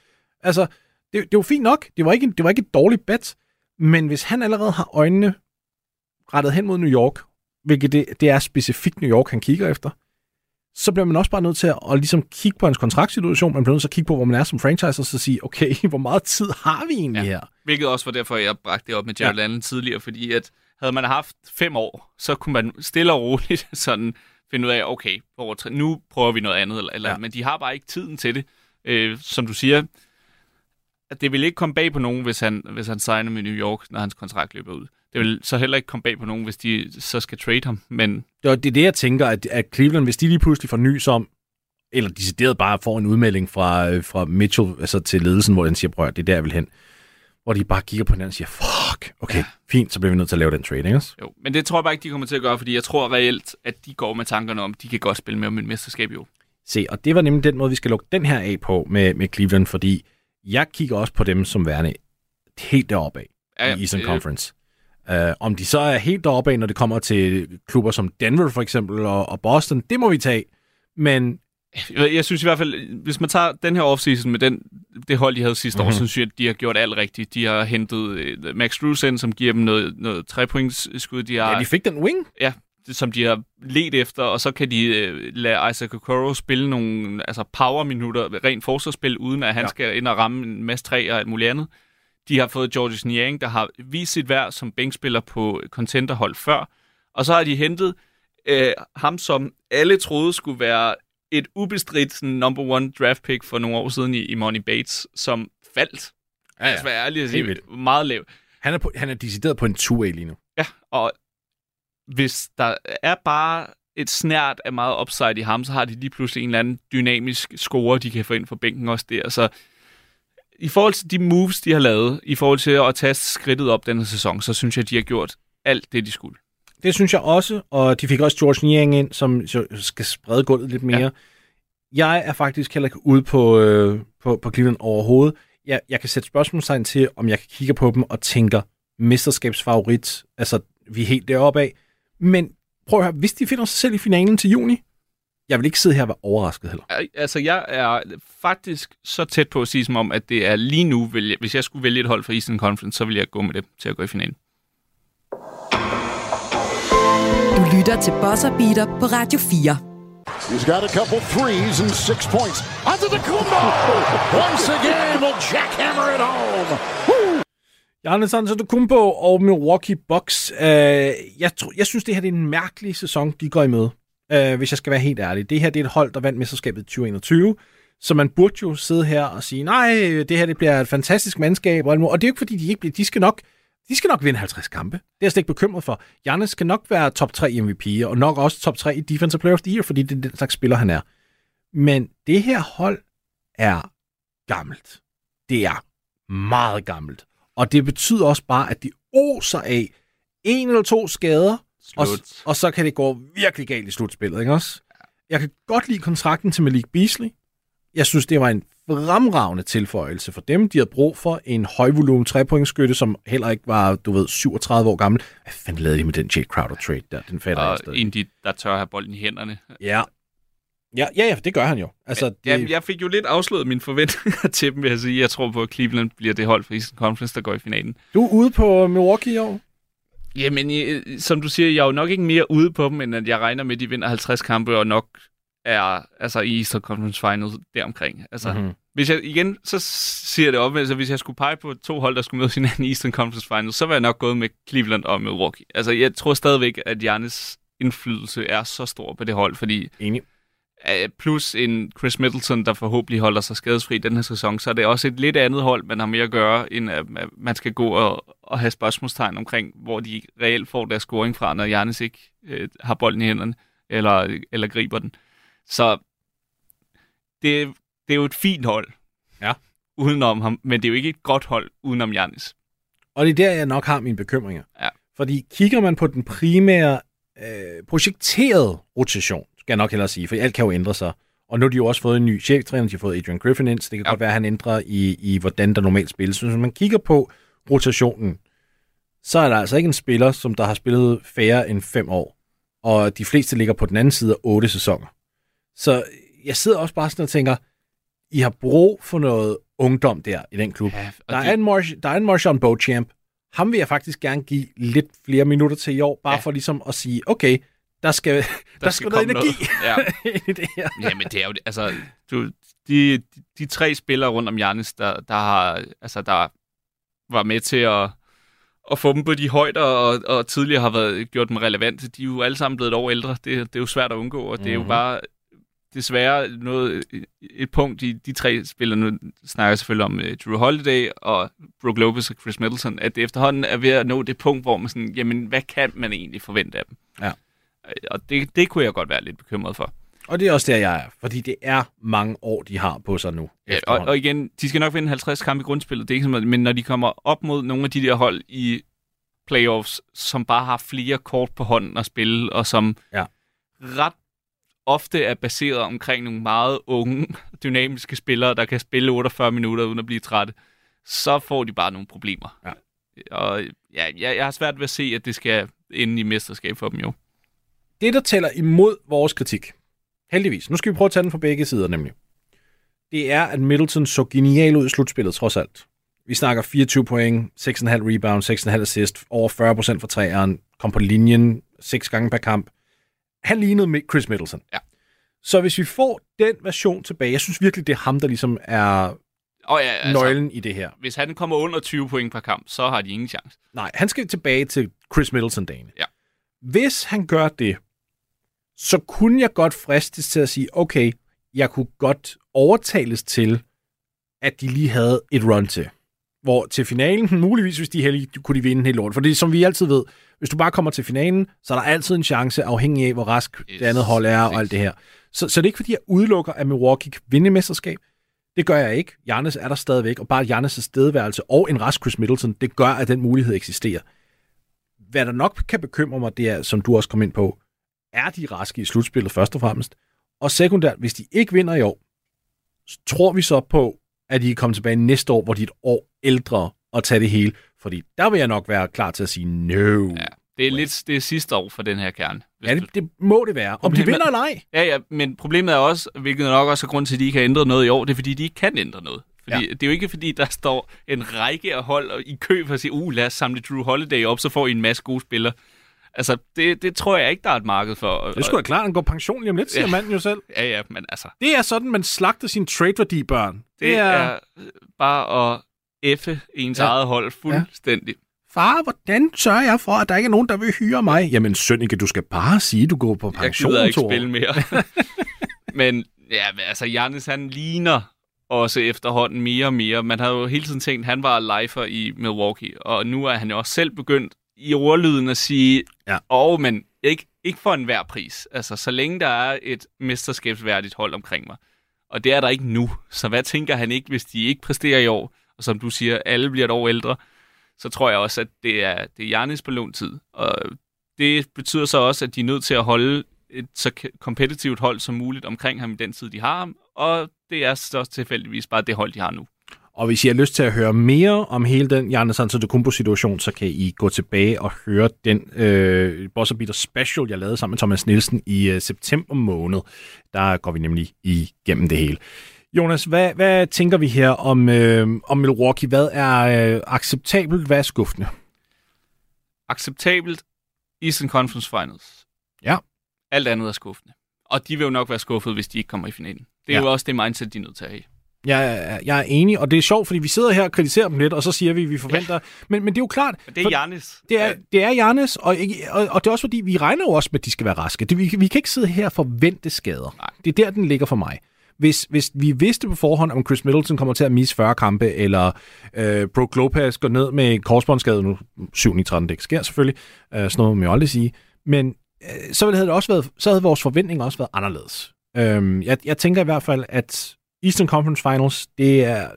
Altså, det, det var fint nok. Det var, ikke, det var ikke et dårligt bet. Men hvis han allerede har øjnene rettet hen mod New York, hvilket det, det er specifikt New York, han kigger efter, så bliver man også bare nødt til at, at ligesom kigge på hans kontraktsituation. Man bliver nødt til at kigge på, hvor man er som franchise, og så sige, okay, hvor meget tid har vi egentlig ja. her? Hvilket også var derfor, jeg bragte det op med Jared ja. Allen tidligere, fordi at havde man haft fem år, så kunne man stille og roligt sådan finde ud af, okay, nu prøver vi noget andet, eller, eller, ja. men de har bare ikke tiden til det. Øh, som du siger, at det vil ikke komme bag på nogen, hvis han, hvis han signer med New York, når hans kontrakt løber ud. Det vil så heller ikke komme bag på nogen, hvis de så skal trade ham. Men... Det er det, jeg tænker, at, at Cleveland, hvis de lige pludselig får nys om, eller decideret bare får en udmelding fra, øh, fra Mitchell altså til ledelsen, hvor den siger, prøv det er der, jeg vil hen. Hvor de bare kigger på hinanden og siger, fuck, okay, ja. fint, så bliver vi nødt til at lave den trade, ikke? Jo, men det tror jeg bare ikke, de kommer til at gøre, fordi jeg tror reelt, at de går med tankerne om, de kan godt spille med om et mesterskab jo. Se, og det var nemlig den måde, vi skal lukke den her af på med, med Cleveland, fordi jeg kigger også på dem som værende helt deroppe af ja, i Eastern Conference. Uh, om de så er helt deroppe når det kommer til klubber som Denver for eksempel og, og Boston, det må vi tage. Men jeg synes i hvert fald, hvis man tager den her offseason med den, det hold, de havde sidste mm-hmm. år, mhm. så synes jeg, at de har gjort alt rigtigt. De har hentet uh, Max Drews ind, som giver dem noget, noget trepointsskud. De har, ja, de fik den wing. Ja, som de har let efter, og så kan de uh, lade Isaac Okoro spille nogle altså power-minutter, rent forsvarsspil, uden at han ja. skal ind og ramme en masse træ og alt muligt andet. De har fået Georges Niang, der har vist sit værd som bænkspiller på contenterhold før. Og så har de hentet uh, ham, som alle troede skulle være et ubestridt sådan, number one draft pick for nogle år siden i, i Money Bates, som faldt. Ja, ja. Altså, være ærlig at sige, meget lav. Han er, på, han er decideret på en two-way lige nu. Ja, og hvis der er bare et snært af meget upside i ham, så har de lige pludselig en eller anden dynamisk score, de kan få ind for bænken også der. Så i forhold til de moves, de har lavet, i forhold til at tage skridtet op denne sæson, så synes jeg, de har gjort alt det, de skulle. Det synes jeg også, og de fik også George Niang ind, som skal sprede gulvet lidt mere. Ja. Jeg er faktisk heller ikke ude på, øh, på, på Cleveland overhovedet. Jeg, jeg kan sætte spørgsmålstegn til, om jeg kan kigge på dem og tænker, mesterskabsfavorit, altså vi er helt deroppe af. Men prøv at høre, hvis de finder sig selv i finalen til juni, jeg vil ikke sidde her og være overrasket heller. Altså, jeg er faktisk så tæt på at sige som om, at det er lige nu, vil jeg, hvis jeg skulle vælge et hold for Eastern Conference, så vil jeg gå med det til at gå i finalen. Du lytter til Buzzer Beater på Radio 4. He's got a couple threes and six points. Onto the Kumbo! Once again will jackhammer it home. Woo! Giannis Antetokounmpo og Milwaukee Bucks. Uh, jeg, tror, jeg synes, det her det er en mærkelig sæson, de går imod øh, hvis jeg skal være helt ærlig. Det her det er et hold, der vandt mesterskabet i 2021. Så man burde jo sidde her og sige, nej, det her det bliver et fantastisk mandskab. Og, og det er jo ikke, fordi de ikke bliver, de skal nok de skal nok vinde 50 kampe. Det er jeg slet ikke bekymret for. Jannes skal nok være top 3 MVP, og nok også top 3 i Defensive Player of the Year, fordi det er den slags spiller, han er. Men det her hold er gammelt. Det er meget gammelt. Og det betyder også bare, at de oser af en eller to skader, og, og så kan det gå virkelig galt i slutspillet, ikke også? Jeg kan godt lide kontrakten til Malik Beasley. Jeg synes, det var en fremragende tilføjelse for dem. De havde brug for en højvolumen trepointskytte, som heller ikke var, du ved, 37 år gammel. Hvad fanden lavede de med den Jake Crowder trade der? Den fatter og jeg stadig. Indy, der tør have bolden i hænderne. Ja. Ja, ja, ja, det gør han jo. Altså, det... Jamen, jeg fik jo lidt afslået mine forventninger til dem, vil jeg sige. Jeg tror på, at Cleveland bliver det hold for Eastern Conference, der går i finalen. Du er ude på Milwaukee i år? Jamen, som du siger, jeg er jo nok ikke mere ude på dem, end at jeg regner med, at de vinder 50 kampe, og nok er altså i Eastern Conference Finals deromkring. Altså, mm-hmm. Hvis jeg igen, så siger det op, altså hvis jeg skulle pege på to hold, der skulle møde hinanden i Eastern Conference Finals, så var jeg nok gået med Cleveland og Milwaukee. Altså, jeg tror stadigvæk, at Giannis indflydelse er så stor på det hold, fordi Enig. Plus en Chris Middleton, der forhåbentlig holder sig skadesfri den her sæson, så er det også et lidt andet hold, man har mere at gøre, end at man skal gå og, og have spørgsmålstegn omkring, hvor de reelt får deres scoring fra, når Giannis ikke øh, har bolden i hænderne, eller, eller griber den. Så det, det er jo et fint hold. Ja. Udenom ham, men det er jo ikke et godt hold udenom Janis. Og det er der, jeg nok har mine bekymringer. Ja. Fordi kigger man på den primære øh, projekterede rotation, skal jeg nok hellere sige, for alt kan jo ændre sig Og nu har de jo også fået en ny cheftræner, de har fået Adrian Griffin ind, så det kan ja. godt være, at han ændrer i, i, hvordan der normalt spilles. Så hvis man kigger på rotationen, så er der altså ikke en spiller, som der har spillet færre end fem år. Og de fleste ligger på den anden side af otte sæsoner. Så jeg sidder også bare sådan og tænker, I har brug for noget ungdom der i den klub. Ja, der, de... er en Marsh, der er en Marshawn Beauchamp. Ham vil jeg faktisk gerne give lidt flere minutter til i år, bare ja. for ligesom at sige, okay, der skal, der, der skal, skal noget energi noget. Ja. i det her. Jamen, det er jo, altså, du, de, de tre spillere rundt om Janis, der, der, har, altså, der var med til at, at få dem på de højder, og, og tidligere har været, gjort dem relevante, de er jo alle sammen blevet over ældre. Det, det er jo svært at undgå, og det mm-hmm. er jo mhm. bare desværre noget, et punkt, de, de tre spillere, nu snakker jeg selvfølgelig om uh, Drew Holiday og Brook Lopez og Chris Middleton, at det efterhånden er ved at nå det punkt, hvor man sådan, jamen, hvad kan man egentlig forvente af dem? Ja. Øh, og det, det kunne jeg godt være lidt bekymret for. Og det er også der, jeg er, fordi det er mange år, de har på sig nu. Ja, og, og igen, de skal nok vinde 50 kampe i grundspillet, det er ikke sådan, men når de kommer op mod nogle af de der hold i playoffs, som bare har flere kort på hånden at spille, og som ja. ret ofte er baseret omkring nogle meget unge, dynamiske spillere, der kan spille 48 minutter uden at blive trætte, så får de bare nogle problemer. Ja. Og ja, jeg, jeg har svært ved at se, at det skal ende i mesterskab for dem jo. Det, der tæller imod vores kritik, heldigvis, nu skal vi prøve at tage den fra begge sider nemlig, det er, at Middleton så genial ud i slutspillet trods alt. Vi snakker 24 point, 6,5 rebound, 6,5 assist, over 40% for træeren, kom på linjen 6 gange per kamp han lignede med Chris Middleton. Ja. Så hvis vi får den version tilbage, jeg synes virkelig, det er ham, der ligesom er oh, ja, altså, nøglen i det her. Hvis han kommer under 20 point per kamp, så har de ingen chance. Nej, han skal tilbage til Chris Middleton-dagen. Ja. Hvis han gør det, så kunne jeg godt fristes til at sige, okay, jeg kunne godt overtales til, at de lige havde et run til. Hvor til finalen, muligvis hvis de heldige, kunne de vinde helt lort. For det som vi altid ved, hvis du bare kommer til finalen, så er der altid en chance, afhængig af, hvor rask yes. det andet hold er og alt det her. Så, så det er ikke, fordi jeg udelukker, at Milwaukee kan vinde mesterskab. Det gør jeg ikke. Jannes er der stadigvæk, og bare Jannes' stedværelse og en rask Chris Middleton, det gør, at den mulighed eksisterer. Hvad der nok kan bekymre mig, det er, som du også kom ind på, er de raske i slutspillet først og fremmest. Og sekundært, hvis de ikke vinder i år, tror vi så på, at de kommer tilbage næste år, hvor de er et år ældre og tage det hele. Fordi der vil jeg nok være klar til at sige no. Ja, det er lidt det er sidste år for den her kerne. Ja, det, det må det være. Om de vinder eller ej. Ja, ja, men problemet er også, hvilket nok også er grund til, at de ikke har ændret noget i år, det er, fordi de ikke kan ændre noget. Fordi ja. det er jo ikke, fordi der står en række af hold i kø for at sige, uh, lad os samle Drew Holiday op, så får I en masse gode spillere. Altså, det, det tror jeg ikke, der er et marked for. Det skulle da klart, han går pension lige om lidt, siger ja. manden jo selv. Ja, ja, men altså... Det er sådan, man slagter sin trade-værdi, børn. Det, det er... er bare at effe ens ja. eget hold fuldstændig. Ja. Far, hvordan sørger jeg for, at der ikke er nogen, der vil hyre mig? Jamen, Sønneke, du skal bare sige, at du går på pension. Jeg gider ikke spille mere. men ja, altså, Jannes, han ligner også efterhånden mere og mere. Man havde jo hele tiden tænkt, at han var lifer i Milwaukee, og nu er han jo også selv begyndt i ordlyden at sige, ja. åh, oh, men ikke, ikke for enhver pris. Altså, så længe der er et mesterskabsværdigt hold omkring mig. Og det er der ikke nu. Så hvad tænker han ikke, hvis de ikke præsterer i år? og som du siger, alle bliver et år ældre, så tror jeg også, at det er, det er Janis på lån tid. Og det betyder så også, at de er nødt til at holde et så kompetitivt hold som muligt omkring ham i den tid, de har ham, og det er så tilfældigvis bare det hold, de har nu. Og hvis I har lyst til at høre mere om hele den Jannes Antetokounmpo-situation, så kan I gå tilbage og høre den øh, Boss Beater Special, jeg lavede sammen med Thomas Nielsen i øh, september måned. Der går vi nemlig igennem det hele. Jonas, hvad, hvad tænker vi her om, øh, om Milwaukee? Hvad er øh, acceptabelt, hvad er skuffende? Acceptabelt Eastern Conference Finals. Ja. Alt andet er skuffende. Og de vil jo nok være skuffet, hvis de ikke kommer i finalen. Det er ja. jo også det mindset, de er nødt til at have. Jeg, jeg er enig, og det er sjovt, fordi vi sidder her og kritiserer dem lidt, og så siger vi, at vi forventer... Ja. Men, men det er jo klart... Det er Jannis. Det er, det er Jannis, og, og, og det er også fordi, vi regner jo også med, at de skal være raske. Det, vi, vi kan ikke sidde her og forvente skader. Nej. Det er der, den ligger for mig hvis, hvis vi vidste på forhånd, om Chris Middleton kommer til at misse 40 kampe, eller øh, Brook Lopez går ned med korsbåndsskade, nu 7 13 det ikke sker selvfølgelig, øh, sådan noget må man jo aldrig sige, men øh, så havde det også været, så havde vores forventninger også været anderledes. Øh, jeg, jeg tænker i hvert fald, at Eastern Conference Finals, det er,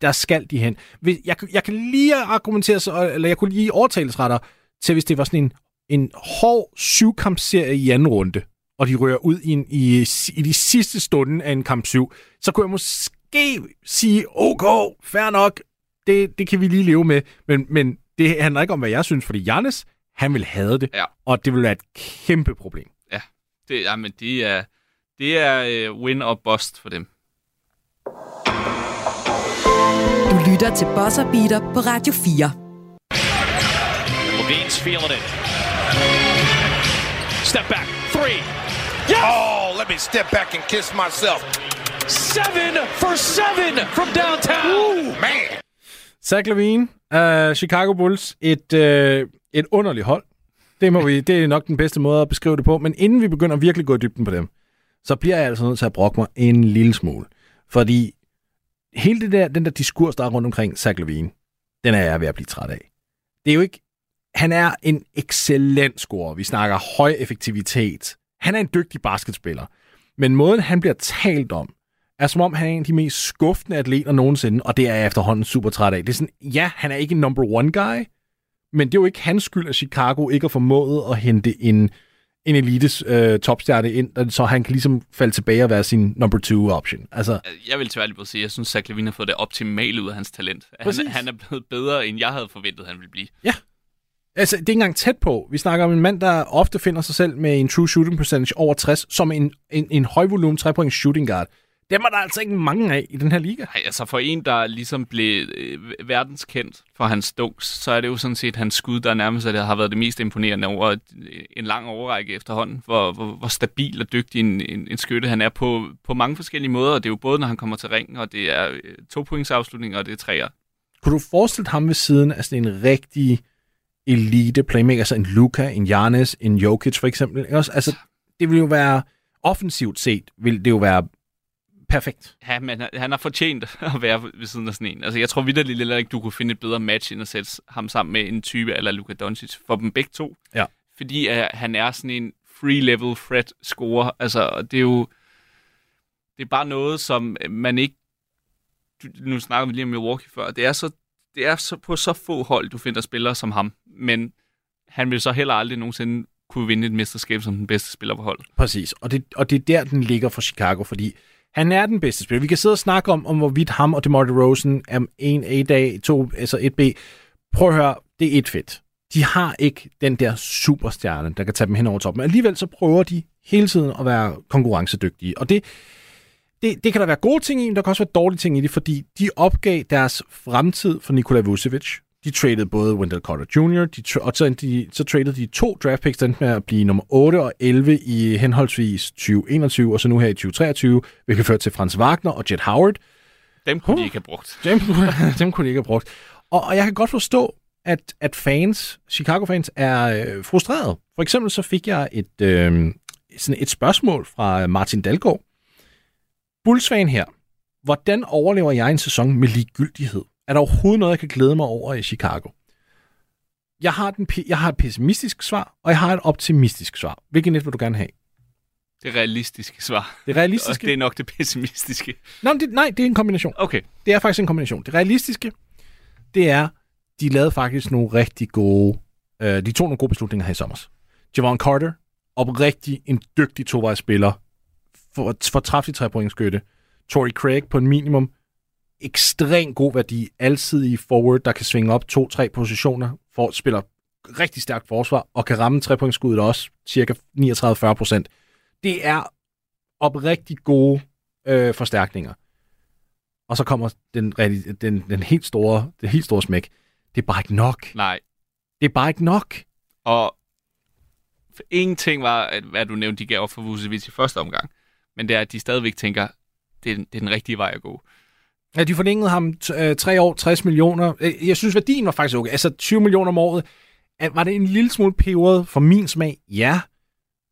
der skal de hen. Jeg, jeg kan lige argumentere, så, eller jeg kunne lige overtales retter til, hvis det var sådan en, en hård syvkampserie i anden runde, og de rører ud i, en, i, i de sidste stunden af en kamp 7, så kunne jeg måske sige, ok, fair nok, det, det kan vi lige leve med. Men, men det handler ikke om, hvad jeg synes, fordi Jannes, han vil have det, Ja. og det vil være et kæmpe problem. Det, jamen, det er, det er uh, win og bust for dem. Du lytter til Bosser Beater på Radio 4. Levine's feeling it. Step back. Three. Yes! Oh, let me step back and kiss myself. Seven for seven from downtown. Man. Zach Lavine, uh, Chicago Bulls, et, uh, et underligt hold. Det, må vi, det er nok den bedste måde at beskrive det på. Men inden vi begynder at virkelig gå i dybden på dem, så bliver jeg altså nødt til at brokke mig en lille smule. Fordi hele det der, den der diskurs, der er rundt omkring Zach Levine, den er jeg ved at blive træt af. Det er jo ikke... Han er en excellent scorer. Vi snakker høj effektivitet. Han er en dygtig basketspiller. Men måden, han bliver talt om, er som om, han er en af de mest skuffende atleter nogensinde, og det er jeg efterhånden super træt af. Det er sådan, ja, han er ikke en number one guy, men det er jo ikke hans skyld, at Chicago ikke har formået at hente en, en elites øh, topstjerne ind, så han kan ligesom falde tilbage og være sin number two option. Altså, Jeg vil tværtimod sige, at jeg synes, at Levine har fået det optimale ud af hans talent. Præcis. Han, han er blevet bedre, end jeg havde forventet, han ville blive. altså, det er ikke engang tæt på. Vi snakker om en mand, der ofte finder sig selv med en true shooting percentage over 60, som en, en, en højvolumen 3 shooting guard. Dem er der altså ikke mange af i den her liga. Ej, altså for en, der ligesom blev øh, verdenskendt for hans dunks, så er det jo sådan set hans skud, der nærmest er det, har været det mest imponerende over et, en lang overrække efterhånden. Hvor, hvor, hvor stabil og dygtig en, en, en skytte han er på, på mange forskellige måder. Og det er jo både, når han kommer til ringen, og det er øh, to points afslutning, og det er træer. Kunne du forestille dig ham ved siden af sådan en rigtig elite playmaker, altså en Luka, en Giannis, en Jokic for eksempel? Også, altså, det vil jo være, offensivt set, vil det jo være perfekt. Ja, men han- har fortjent at være ved siden af sådan en. Altså, jeg tror vidderligt heller ikke, du kunne finde et bedre match, end at sætte ham sammen med en type eller Luka Doncic for dem begge to. Ja. Fordi uh, han er sådan en free-level threat scorer. Altså, det er jo... Det er bare noget, som man ikke... Nu snakker vi lige om Milwaukee før. Det er, så, det er så på så få hold, du finder spillere som ham. Men han vil så heller aldrig nogensinde kunne vinde et mesterskab som den bedste spiller på holdet. Præcis, og det, og det er der, den ligger for Chicago, fordi han er den bedste spiller. Vi kan sidde og snakke om, om hvorvidt ham og DeMar DeRozan er en A-dag, to, altså 1B. Prøv at høre, det er et fedt. De har ikke den der superstjerne, der kan tage dem hen over toppen. Men alligevel så prøver de hele tiden at være konkurrencedygtige. Og det, det, det kan der være gode ting i, men der kan også være dårlige ting i det, fordi de opgav deres fremtid for Nikola Vucevic. De traded både Wendell Carter Jr., de, tra- og så, de, så traded de to draft picks, endte med at blive nummer 8 og 11 i henholdsvis 2021 og så nu her i 2023, hvilket førte til Franz Wagner og Jet Howard. Dem kunne Huh. de ikke have brugt. Dem, dem kunne de ikke have brugt. Og, og jeg kan godt forstå, at, at fans, Chicago-fans, er øh, frustrerede. For eksempel så fik jeg et, øh, sådan et spørgsmål fra Martin Dalgaard. Bulls-fan her. Hvordan overlever jeg en sæson med ligegyldighed? Er der overhovedet noget, jeg kan glæde mig over i Chicago? Jeg har, den, jeg har et pessimistisk svar, og jeg har et optimistisk svar. Hvilket net vil du gerne have? Det realistiske svar. Det Og realistiske? det er nok det pessimistiske. Nej, det, nej, det er en kombination. Okay. Det er faktisk en kombination. Det realistiske, det er, de lavede faktisk nogle rigtig gode, øh, de tog nogle gode beslutninger her i sommer. Javon Carter, oprigtig en dygtig tovejsspiller, for, for træftig trepointskytte. Tory Craig på en minimum, ekstrem god værdi, alsidig forward, der kan svinge op to-tre positioner, for, spiller rigtig stærkt forsvar, og kan ramme trepointskuddet også, cirka 39-40 procent. Det er oprigtig gode øh, forstærkninger. Og så kommer den, den, den helt store, det helt store smæk. Det er bare ikke nok. Nej. Det er bare ikke nok. Og en ting var, at, hvad du nævnte, de gav for Vucevic i første omgang. Men det er, at de stadigvæk tænker, det er, det er den rigtige vej at gå. Ja, de forlængede ham øh, tre år, 60 millioner. Øh, Jeg synes, værdien var faktisk okay. Altså 20 millioner om året. Var det en lille smule peberet for min smag? Ja.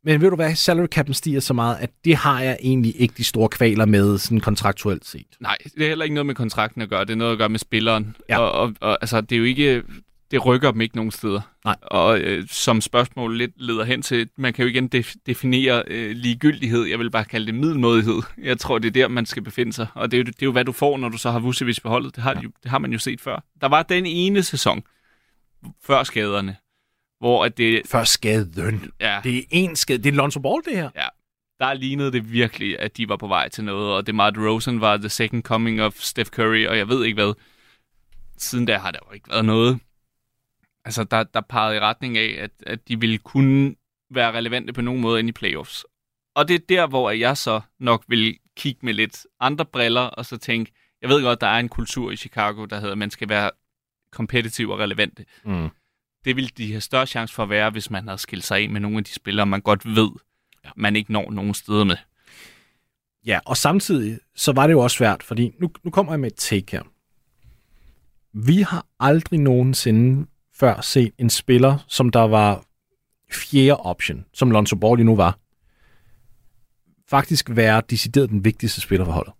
Men ved du hvad, salary cap'en stiger så meget, at det har jeg egentlig ikke de store kvaler med, sådan kontraktuelt set. Nej, det er heller ikke noget med kontrakten at gøre. Det er noget at gøre med spilleren. Ja. Og, og, og altså, det er jo ikke... Det rykker dem ikke nogen steder. Nej. Og øh, som spørgsmål lidt leder hen til, man kan jo igen def- definere øh, ligegyldighed. Jeg vil bare kalde det middelmådighed. Jeg tror, det er der, man skal befinde sig. Og det er, jo, det er jo, hvad du får, når du så har Vucevic beholdet. Det har, ja. jo, det har man jo set før. Der var den ene sæson, før skaderne, hvor at det... Før skaden. Ja, Det er en skade. Det er Lonzo Ball, det her. Ja, der lignede det virkelig, at de var på vej til noget, og DeMar DeRozan var the second coming of Steph Curry, og jeg ved ikke hvad. Siden da har der jo ikke været noget. Altså, der, der pegede i retning af, at, at de ville kunne være relevante på nogen måde ind i playoffs. Og det er der, hvor jeg så nok vil kigge med lidt andre briller, og så tænke, jeg ved godt, der er en kultur i Chicago, der hedder, at man skal være kompetitiv og relevante. Mm. Det ville de have større chance for at være, hvis man havde skilt sig af med nogle af de spillere, man godt ved, ja. man ikke når nogen steder med. Ja, og samtidig så var det jo også svært, fordi nu, nu kommer jeg med et take her. Vi har aldrig nogensinde før set en spiller, som der var fjerde option, som Lonzo Ball lige nu var, faktisk være decideret den vigtigste spiller for holdet.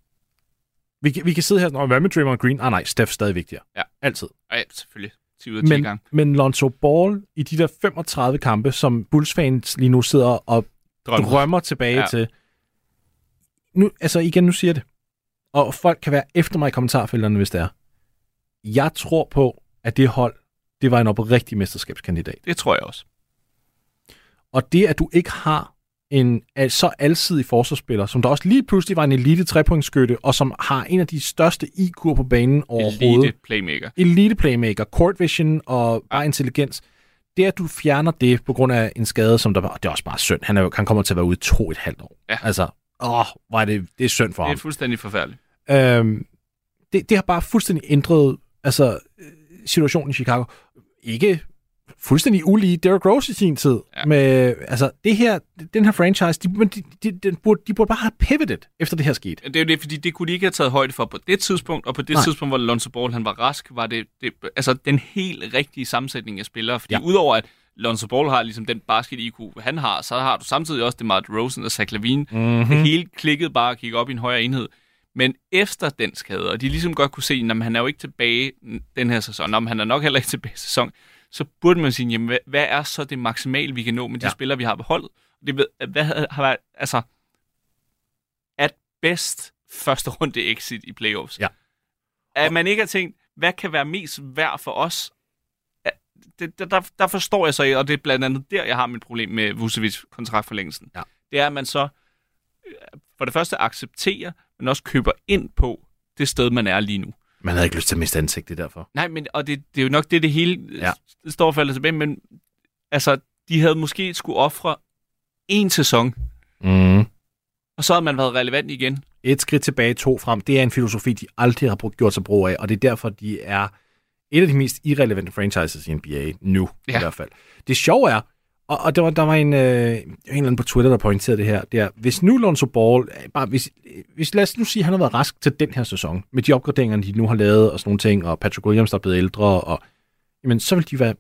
Vi, kan- vi kan sidde her og hvad med Draymond Green? Ah nej, Steph er stadig vigtigere. Ja. Altid. Ja, selvfølgelig. 10 ud af 10 Men, gange. men Lonzo Ball i de der 35 kampe, som Bulls-fans lige nu sidder og drømmer, drømmer tilbage. Ja. til. Nu, altså igen, nu siger jeg det. Og folk kan være efter mig i kommentarfelterne, hvis det er. Jeg tror på, at det hold, det var en oprigtig mesterskabskandidat. Det tror jeg også. Og det, at du ikke har en så alsidig forsvarsspiller, som der også lige pludselig var en elite trepointskytte, og som har en af de største IQ'er på banen overhovedet. Elite playmaker. elite playmaker, court vision og bare intelligens. Det, at du fjerner det på grund af en skade, som der var, det er også bare synd. Han, er han kommer til at være ude to og et halvt år. Ja. Altså, åh, hvor er det, det er synd for Det ham. er fuldstændig forfærdeligt. Øhm, det, det har bare fuldstændig ændret altså, øh, situationen i Chicago. Ikke fuldstændig ulige Derrick Rose i sin tid. Ja. Med, altså, det her, den her franchise, de, de, de, de, burde, de burde bare have pivoted, efter det her skete. Det er jo det, fordi det kunne de ikke have taget højde for på det tidspunkt, og på det Nej. Tidspunkt, hvor Lonzo Ball han var rask, var det, det altså den helt rigtige sammensætning af spillere. Fordi Ja. udover at Lonzo Ball har ligesom den basket-IQ, han har, så har du samtidig også DeMar DeRozan og Zach Lavine. Mm-hmm. Det hele klikkede bare og gik op i en højere enhed. Men efter den skade, og de ligesom godt kunne se, at han er jo ikke tilbage den her sæson, men han er nok heller ikke tilbage i sæson, så burde man sige, jamen, hvad, er så det maksimale, vi kan nå med de Ja. spillere, vi har beholdet? Det, ved- hvad har været, altså, at bedst første runde exit i playoffs. Ja. At man ikke har tænkt, hvad kan være mest værd for os? Det, der, der forstår jeg så, ikke, og det er blandt andet der, jeg har mit problem med Vucevic kontraktforlængelsen. Ja. Det er, at man så øh, for det første accepterer, men også køber ind på det sted, man er lige nu. Man havde ikke lyst til at miste ansigt, det er derfor. Nej, men og det, det er jo nok det, det hele Ja. står og falder tilbage, men altså, de havde måske skulle ofre en sæson, Mm. og så havde man været relevant igen. et skridt tilbage, to frem. Det er en filosofi, de aldrig har brugt, gjort sig brug af, og det er derfor, de er et af de mest irrelevante franchises i NBA nu, ja. i hvert fald. Det sjove er, og, og der, var, der var en, øh, en eller anden på Twitter, der pointerede det her, det er, hvis nu Lonzo Ball, øh, bare hvis, hvis lad os nu sige, at han har været rask til den her sæson, med de opgraderinger, de nu har lavet, og sådan nogle ting, og Patrick Williams, der er blevet ældre, og, jamen, så vil de være,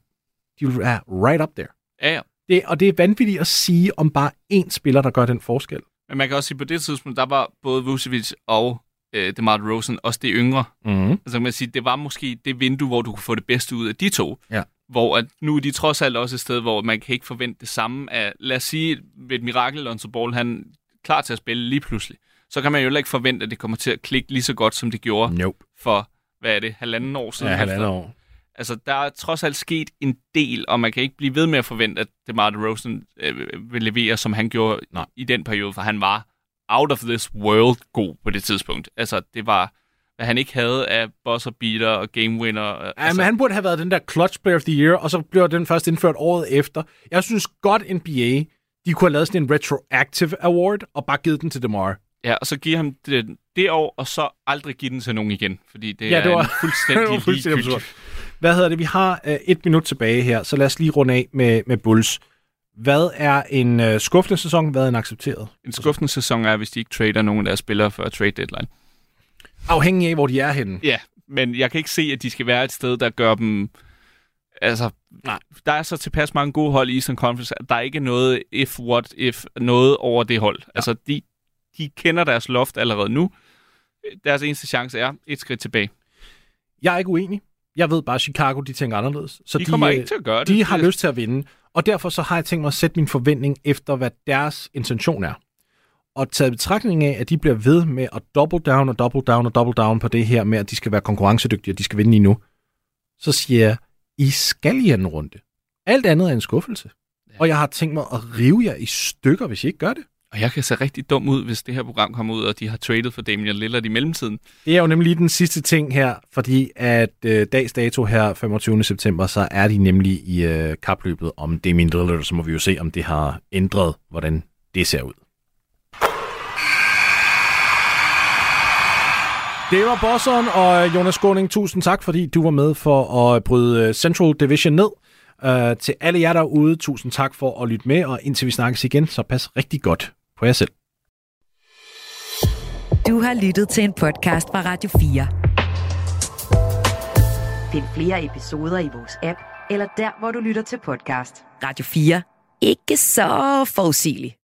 de vil være right up there. Ja, ja. Det, og det er vanvittigt at sige om bare én spiller, der gør den forskel. Men man kan også sige, at på det tidspunkt, der var både Vucevic og øh, DeMar DeRozan også det yngre. Mm-hmm. Altså kan man sige, det var måske det vindue, hvor du kunne få det bedste ud af de to. Ja. Hvor at nu er de trods alt også et sted, hvor man kan ikke forvente det samme af, lad os sige, ved et mirakel, Lonzo Ball, han er klar til at spille lige pludselig. Så kan man jo ikke forvente, at det kommer til at klikke lige så godt, som det gjorde Nope. for, hvad er det, halvanden år siden? Ja, halvandet efter. år. Altså, der er trods alt sket en del, og man kan ikke blive ved med at forvente, at DeMar DeRozan øh, vil levere, som han gjorde Nej. i den periode, for han var out of this world god på det tidspunkt. Altså, det var, hvad han ikke havde af buzzer beater og game winner. Ja, altså, men han burde have været den der clutch player of the year, og så blev den først indført året efter. Jeg synes godt NBA, de kunne have lavet sådan en retroactive award, og bare givet den til DeMar. Ja, og så give ham det, det år, og så aldrig give den til nogen igen, fordi det, Ja, er det var- en fuldstændig, var fuldstændig absurd. Hvad hedder det? Vi har uh, et minut tilbage her, så lad os lige runde af med, med Bulls. Hvad er en uh, skuffende sæson? Hvad er en accepteret? En skuffende sæson er, hvis de ikke trader nogen af deres spillere før trade deadline. Afhængig af, hvor de er henne. Ja, men jeg kan ikke se, at de skal være et sted, der gør dem... Altså, Nej. der er så tilpas mange gode hold i Eastern Conference, at der er ikke noget if, what, if, noget over det hold. Ja. Altså, de, de kender deres loft allerede nu. Deres eneste chance er et skridt tilbage. Jeg er ikke uenig. Jeg ved bare, at Chicago, de tænker anderledes. Så De kommer øh, ikke til at gøre det. De har lyst til at vinde, og derfor så har jeg tænkt mig at sætte min forventning efter, hvad deres intention er. Og taget betragtning af, at de bliver ved med at double down og double down og double down på det her med, at de skal være konkurrencedygtige, og de skal vinde lige nu, så siger jeg, I skal i anden runde. Alt andet er en skuffelse. Ja. Og jeg har tænkt mig at rive jer i stykker, hvis I ikke gør det. Og jeg kan se rigtig dum ud, hvis det her program kommer ud, og de har traded for Damian Lillard i mellemtiden. Det er jo nemlig den sidste ting her, fordi at øh, dags dato her, 25. september, så er de nemlig i øh, kapløbet om Damian Lillard, så må vi jo se, om det har ændret, hvordan det ser ud. Det var Bosson og Jonas Skåning. Tusind tak, fordi du var med for at bryde Central Division ned. Uh, til alle jer derude, tusind tak for at lytte med, og indtil vi snakkes igen, så pas rigtig godt på jer selv. Du har lyttet til en podcast fra Radio 4. Find flere episoder i vores app, eller der, hvor du lytter til podcast. Radio 4. Ikke så forudsigeligt.